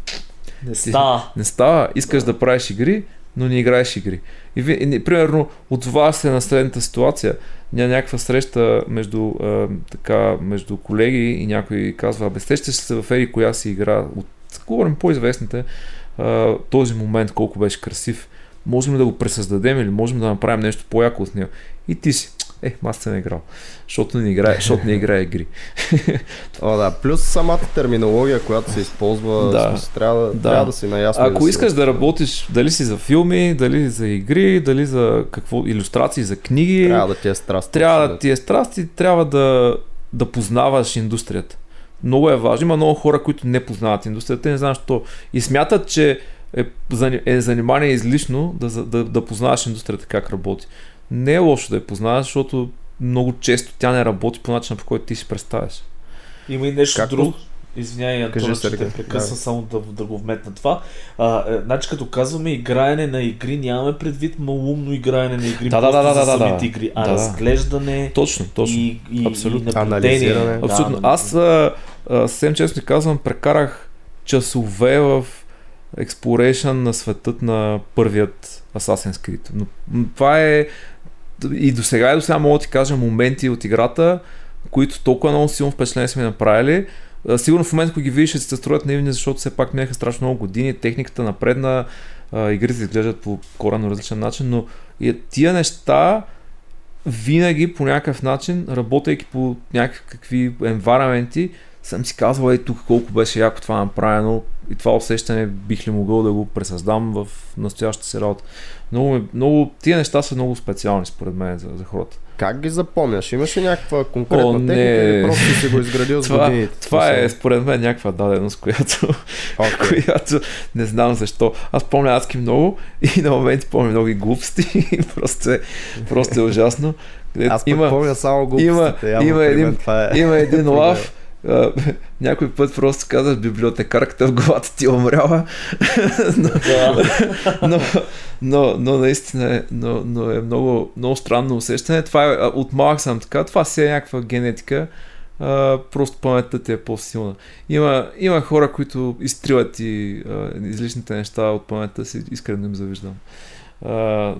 Speaker 3: не става.
Speaker 4: Не става. Искаш да. да правиш игри, но не играеш игри. И, ви, и примерно, от това се на следната ситуация. Ня, някаква среща между, а, така, между колеги и някой казва, абе, сещаш се в Ери коя си игра, от, говорим по-известните, а, този момент колко беше красив. Можем ли да го пресъздадем или можем да направим нещо по-яко от него? И ти си, е, аз съм играл. Защото не играе, защото не играе игри. [laughs]
Speaker 2: О, да. Плюс самата терминология, която се използва, да. смисъл, трябва, да. трябва да си наясно.
Speaker 4: Ако
Speaker 2: да
Speaker 4: искаш да работиш, дали си за филми, дали за игри, дали за какво, иллюстрации за книги,
Speaker 2: трябва да ти е страст.
Speaker 4: Трябва да ти е страст и трябва да, да познаваш индустрията. Много е важно. Има много хора, които не познават индустрията, не знаят що. И смятат, че е, е занимание излишно да, да, да познаваш индустрията как работи не е лошо да я познаваш, защото много често тя не работи по начина, по който ти си представяш.
Speaker 3: Има и нещо Както? друго. Извинявай, Антон, ще те прекъсна да. само да, да го вметна това. А, е, значи като казваме играене на игри, нямаме предвид малумно играене на игри,
Speaker 4: да, да, да, да,
Speaker 3: за самите
Speaker 4: да,
Speaker 3: игри, а да, разглеждане
Speaker 4: точно, точно.
Speaker 3: и, и,
Speaker 4: Абсолютно.
Speaker 3: и наблюдение.
Speaker 4: Абсолютно. Да, Аз а, а, съвсем честно казвам, прекарах часове в exploration на светът на първият Assassin's Creed. Но това е и до сега и до сега мога да ти кажа моменти от играта, които толкова много силно впечатление сме направили. Сигурно в момента, когато ги видиш, ще се строят наивни, защото все пак минаха страшно много години, техниката напредна, игрите изглеждат по коренно различен начин, но тия неща винаги по някакъв начин, работейки по някакви енвайраменти, съм си казвал, ей тук колко беше яко това направено и това усещане бих ли могъл да го пресъздам в настоящата си работа. Много, много, тия неща са много специални според мен за, за хората.
Speaker 2: Как ги запомняш? Имаш ли някаква конкретна О, техника или просто си го изградил с
Speaker 4: това,
Speaker 2: годините?
Speaker 4: Това е според мен някаква даденост, [laughs] която, okay. която не знам защо. Аз помня адски много и на моменти помня много и глупости. [laughs] просто, е, просто е ужасно.
Speaker 2: Аз има, помня само глупостите.
Speaker 4: Има, има, един, е, има един [laughs] лав, [laughs] някой път просто казваш библиотекарката в главата ти е умряла. [laughs] но, [laughs] но, но, но, наистина е, но, но е много, много странно усещане. Това е, от малък съм така, това си е някаква генетика. А, просто паметта ти е по-силна. Има, има хора, които изтриват и а, излишните неща от паметта си, искрено им завиждам.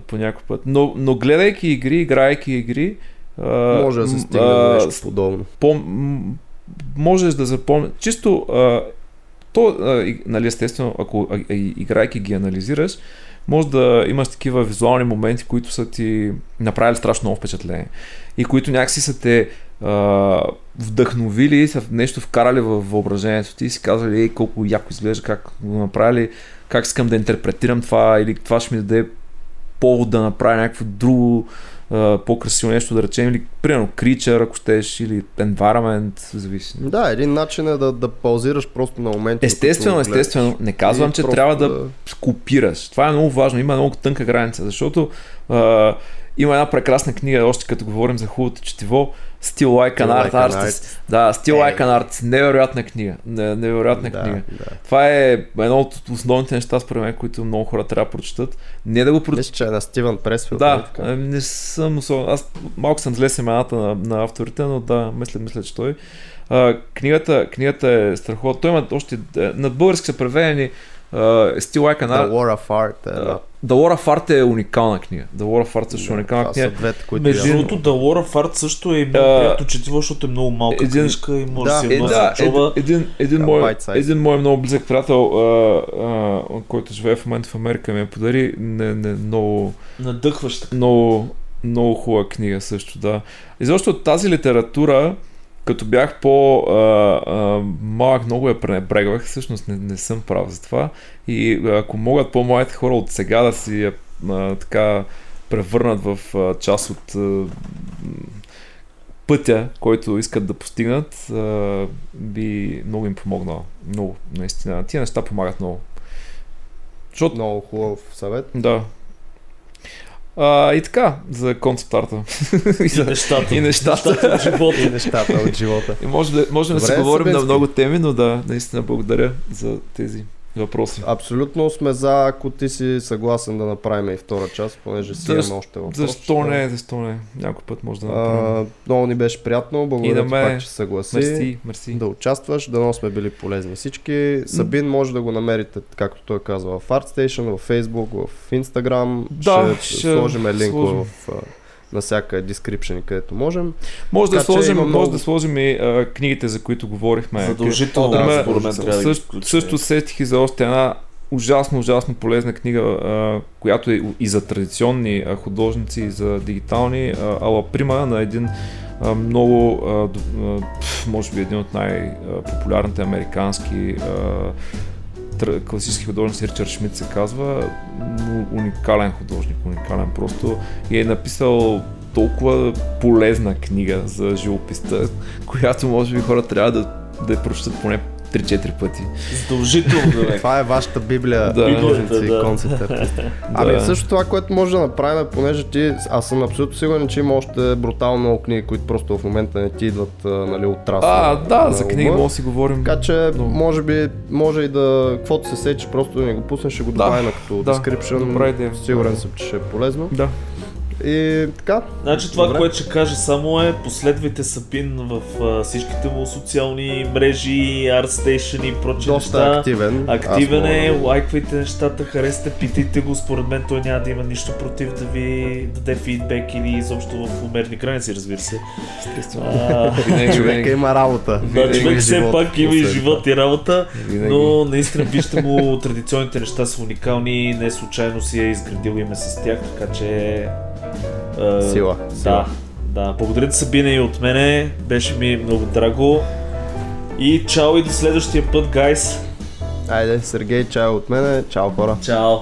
Speaker 4: По някой път. Но, но гледайки игри, играйки игри,
Speaker 2: може да се стигне до нещо подобно.
Speaker 4: По, можеш да запомниш. Чисто, а, то, а, нали, естествено, ако а, играйки ги анализираш, може да имаш такива визуални моменти, които са ти направили страшно много впечатление и които някакси са те а, вдъхновили, са нещо вкарали във въображението ти и си казали, ей, колко яко изглежда, как го направили, как искам да интерпретирам това или това ще ми даде повод да направя някакво друго по-красиво нещо да речем, или примерно Creature, ако щеш, или Environment, зависи.
Speaker 2: Да, един начин е да, да паузираш просто на моменти.
Speaker 4: Естествено, естествено. Не казвам, че трябва да, да копираш. Това е много важно. Има много тънка граница, защото а, има една прекрасна книга, още като говорим за хубавото четиво, Still Like an Art Artist. Да, Still Like an Art. Невероятна книга. Невероятна да, книга. Да. Това е едно от основните неща, според мен, които много хора трябва да прочитат. Не да го
Speaker 2: прочитат. Мисля, че е на Стивен Пресфилд.
Speaker 4: Да, не, не съм особено. Аз малко съм зле семената на, на авторите, но да, мисля, мисля, че той. А, книгата, книгата е страхотна. Той има още... Е, на български са преведени Uh, Still Like an
Speaker 2: The War of Art. Е,
Speaker 4: да. The War of Art е уникална книга. The War of Art също е уникална книга.
Speaker 3: Двете, които Между другото, The War of Art също е много uh, приятно четиво, защото е много малка един, книжка и може да си е, да, чува.
Speaker 4: Един, един, мой, един мой много близък приятел, uh, uh, който живее в момента в Америка, ми я подари не, не, много...
Speaker 3: Надъхваща.
Speaker 4: Много, много хубава книга също, да. И защото тази литература, като бях по-малък, много я пренебрегвах, всъщност не, не съм прав за това. И ако могат по-младите хора от сега да си а, така превърнат в а, част от а, пътя, който искат да постигнат, а, би много им помогнал. Много, наистина. Тия неща помагат много.
Speaker 2: Защото... Много хубав съвет.
Speaker 4: Да, а, и така, за концепт арта. [laughs]
Speaker 3: и, за, нещата.
Speaker 4: И нещата. нещата
Speaker 2: от живота. и нещата от живота.
Speaker 4: И може, може да си говорим на много теми, но да, наистина благодаря за тези въпроси.
Speaker 2: Абсолютно сме за, ако ти си съгласен да направим и втора част, понеже си имаме още въпрос.
Speaker 4: Защо не, защо не? Някой път може да направим.
Speaker 2: А, много ни беше приятно, благодаря
Speaker 4: на
Speaker 2: ти пак, че съгласи.
Speaker 4: Мерси, мерси.
Speaker 2: Да участваш, дано сме били полезни всички. Сабин може да го намерите, както той казва, в ArtStation, в Facebook, в Instagram.
Speaker 4: Да,
Speaker 2: ще,
Speaker 4: ще
Speaker 2: сложим линк в на всяка description, където можем.
Speaker 4: Може да,
Speaker 2: Така
Speaker 4: сложим, може
Speaker 2: много-
Speaker 4: да сложим и а, книгите, за които говорихме.
Speaker 3: Задължително,
Speaker 2: да,
Speaker 3: да,
Speaker 2: според
Speaker 3: мен трябва да
Speaker 4: Също, също сетих и за още една ужасно, ужасно полезна книга, а, която е и за традиционни а, художници, и за дигитални, а, Ала Прима на един а, много, а, може би един от най-популярните американски а, класически художници, Ричард Шмидт се казва, уникален художник, уникален. Просто и е написал толкова полезна книга за живописта, [laughs] която може би хора трябва да, да я прочитат поне 3-4 пъти.
Speaker 3: Задължително. [laughs]
Speaker 2: Това е вашата библия,
Speaker 4: Да.
Speaker 2: художници
Speaker 3: да.
Speaker 2: концепт артисти. [laughs] Ами също това, което може да направим, понеже ти, аз съм абсолютно сигурен, че има още брутално много книги, които просто в момента не ти идват нали, от траса.
Speaker 4: А, да,
Speaker 2: на
Speaker 4: за книги може да си говорим.
Speaker 2: Така че, може би, може и да, каквото се сече, просто да ни го пуснеш, ще го
Speaker 4: Да,
Speaker 2: добавим като
Speaker 4: да,
Speaker 2: description.
Speaker 4: добра идея.
Speaker 2: Сигурен съм, че ще е полезно.
Speaker 4: Да.
Speaker 2: И така,
Speaker 3: Значи това,
Speaker 2: Добре.
Speaker 3: което ще кажа само е, последвайте Сабин в а, всичките му социални мрежи, ArtStation и прочие
Speaker 2: доста
Speaker 3: неща.
Speaker 2: активен.
Speaker 3: Активен
Speaker 2: Аз
Speaker 3: е,
Speaker 2: мога
Speaker 3: лайквайте нещата, харесате, питайте го, според мен той няма да има нищо против да ви даде фидбек или изобщо в умерни граници, разбира се.
Speaker 4: Естествено. [laughs]
Speaker 2: Човека има работа.
Speaker 3: да,
Speaker 2: Има и
Speaker 3: човек все
Speaker 2: живот,
Speaker 3: пак има и живот и работа,
Speaker 4: Винаги.
Speaker 3: но наистина вижте му, традиционните неща са уникални, не случайно си е изградил име с тях, така че... а,
Speaker 2: Сила,
Speaker 3: Да,
Speaker 2: сила.
Speaker 3: да. Благодаря ти Сабина и от мене, беше ми много драго. И чао и до следващия път, гайс.
Speaker 2: Айде, Сергей, чао от мене. Чао хора.
Speaker 3: Чао.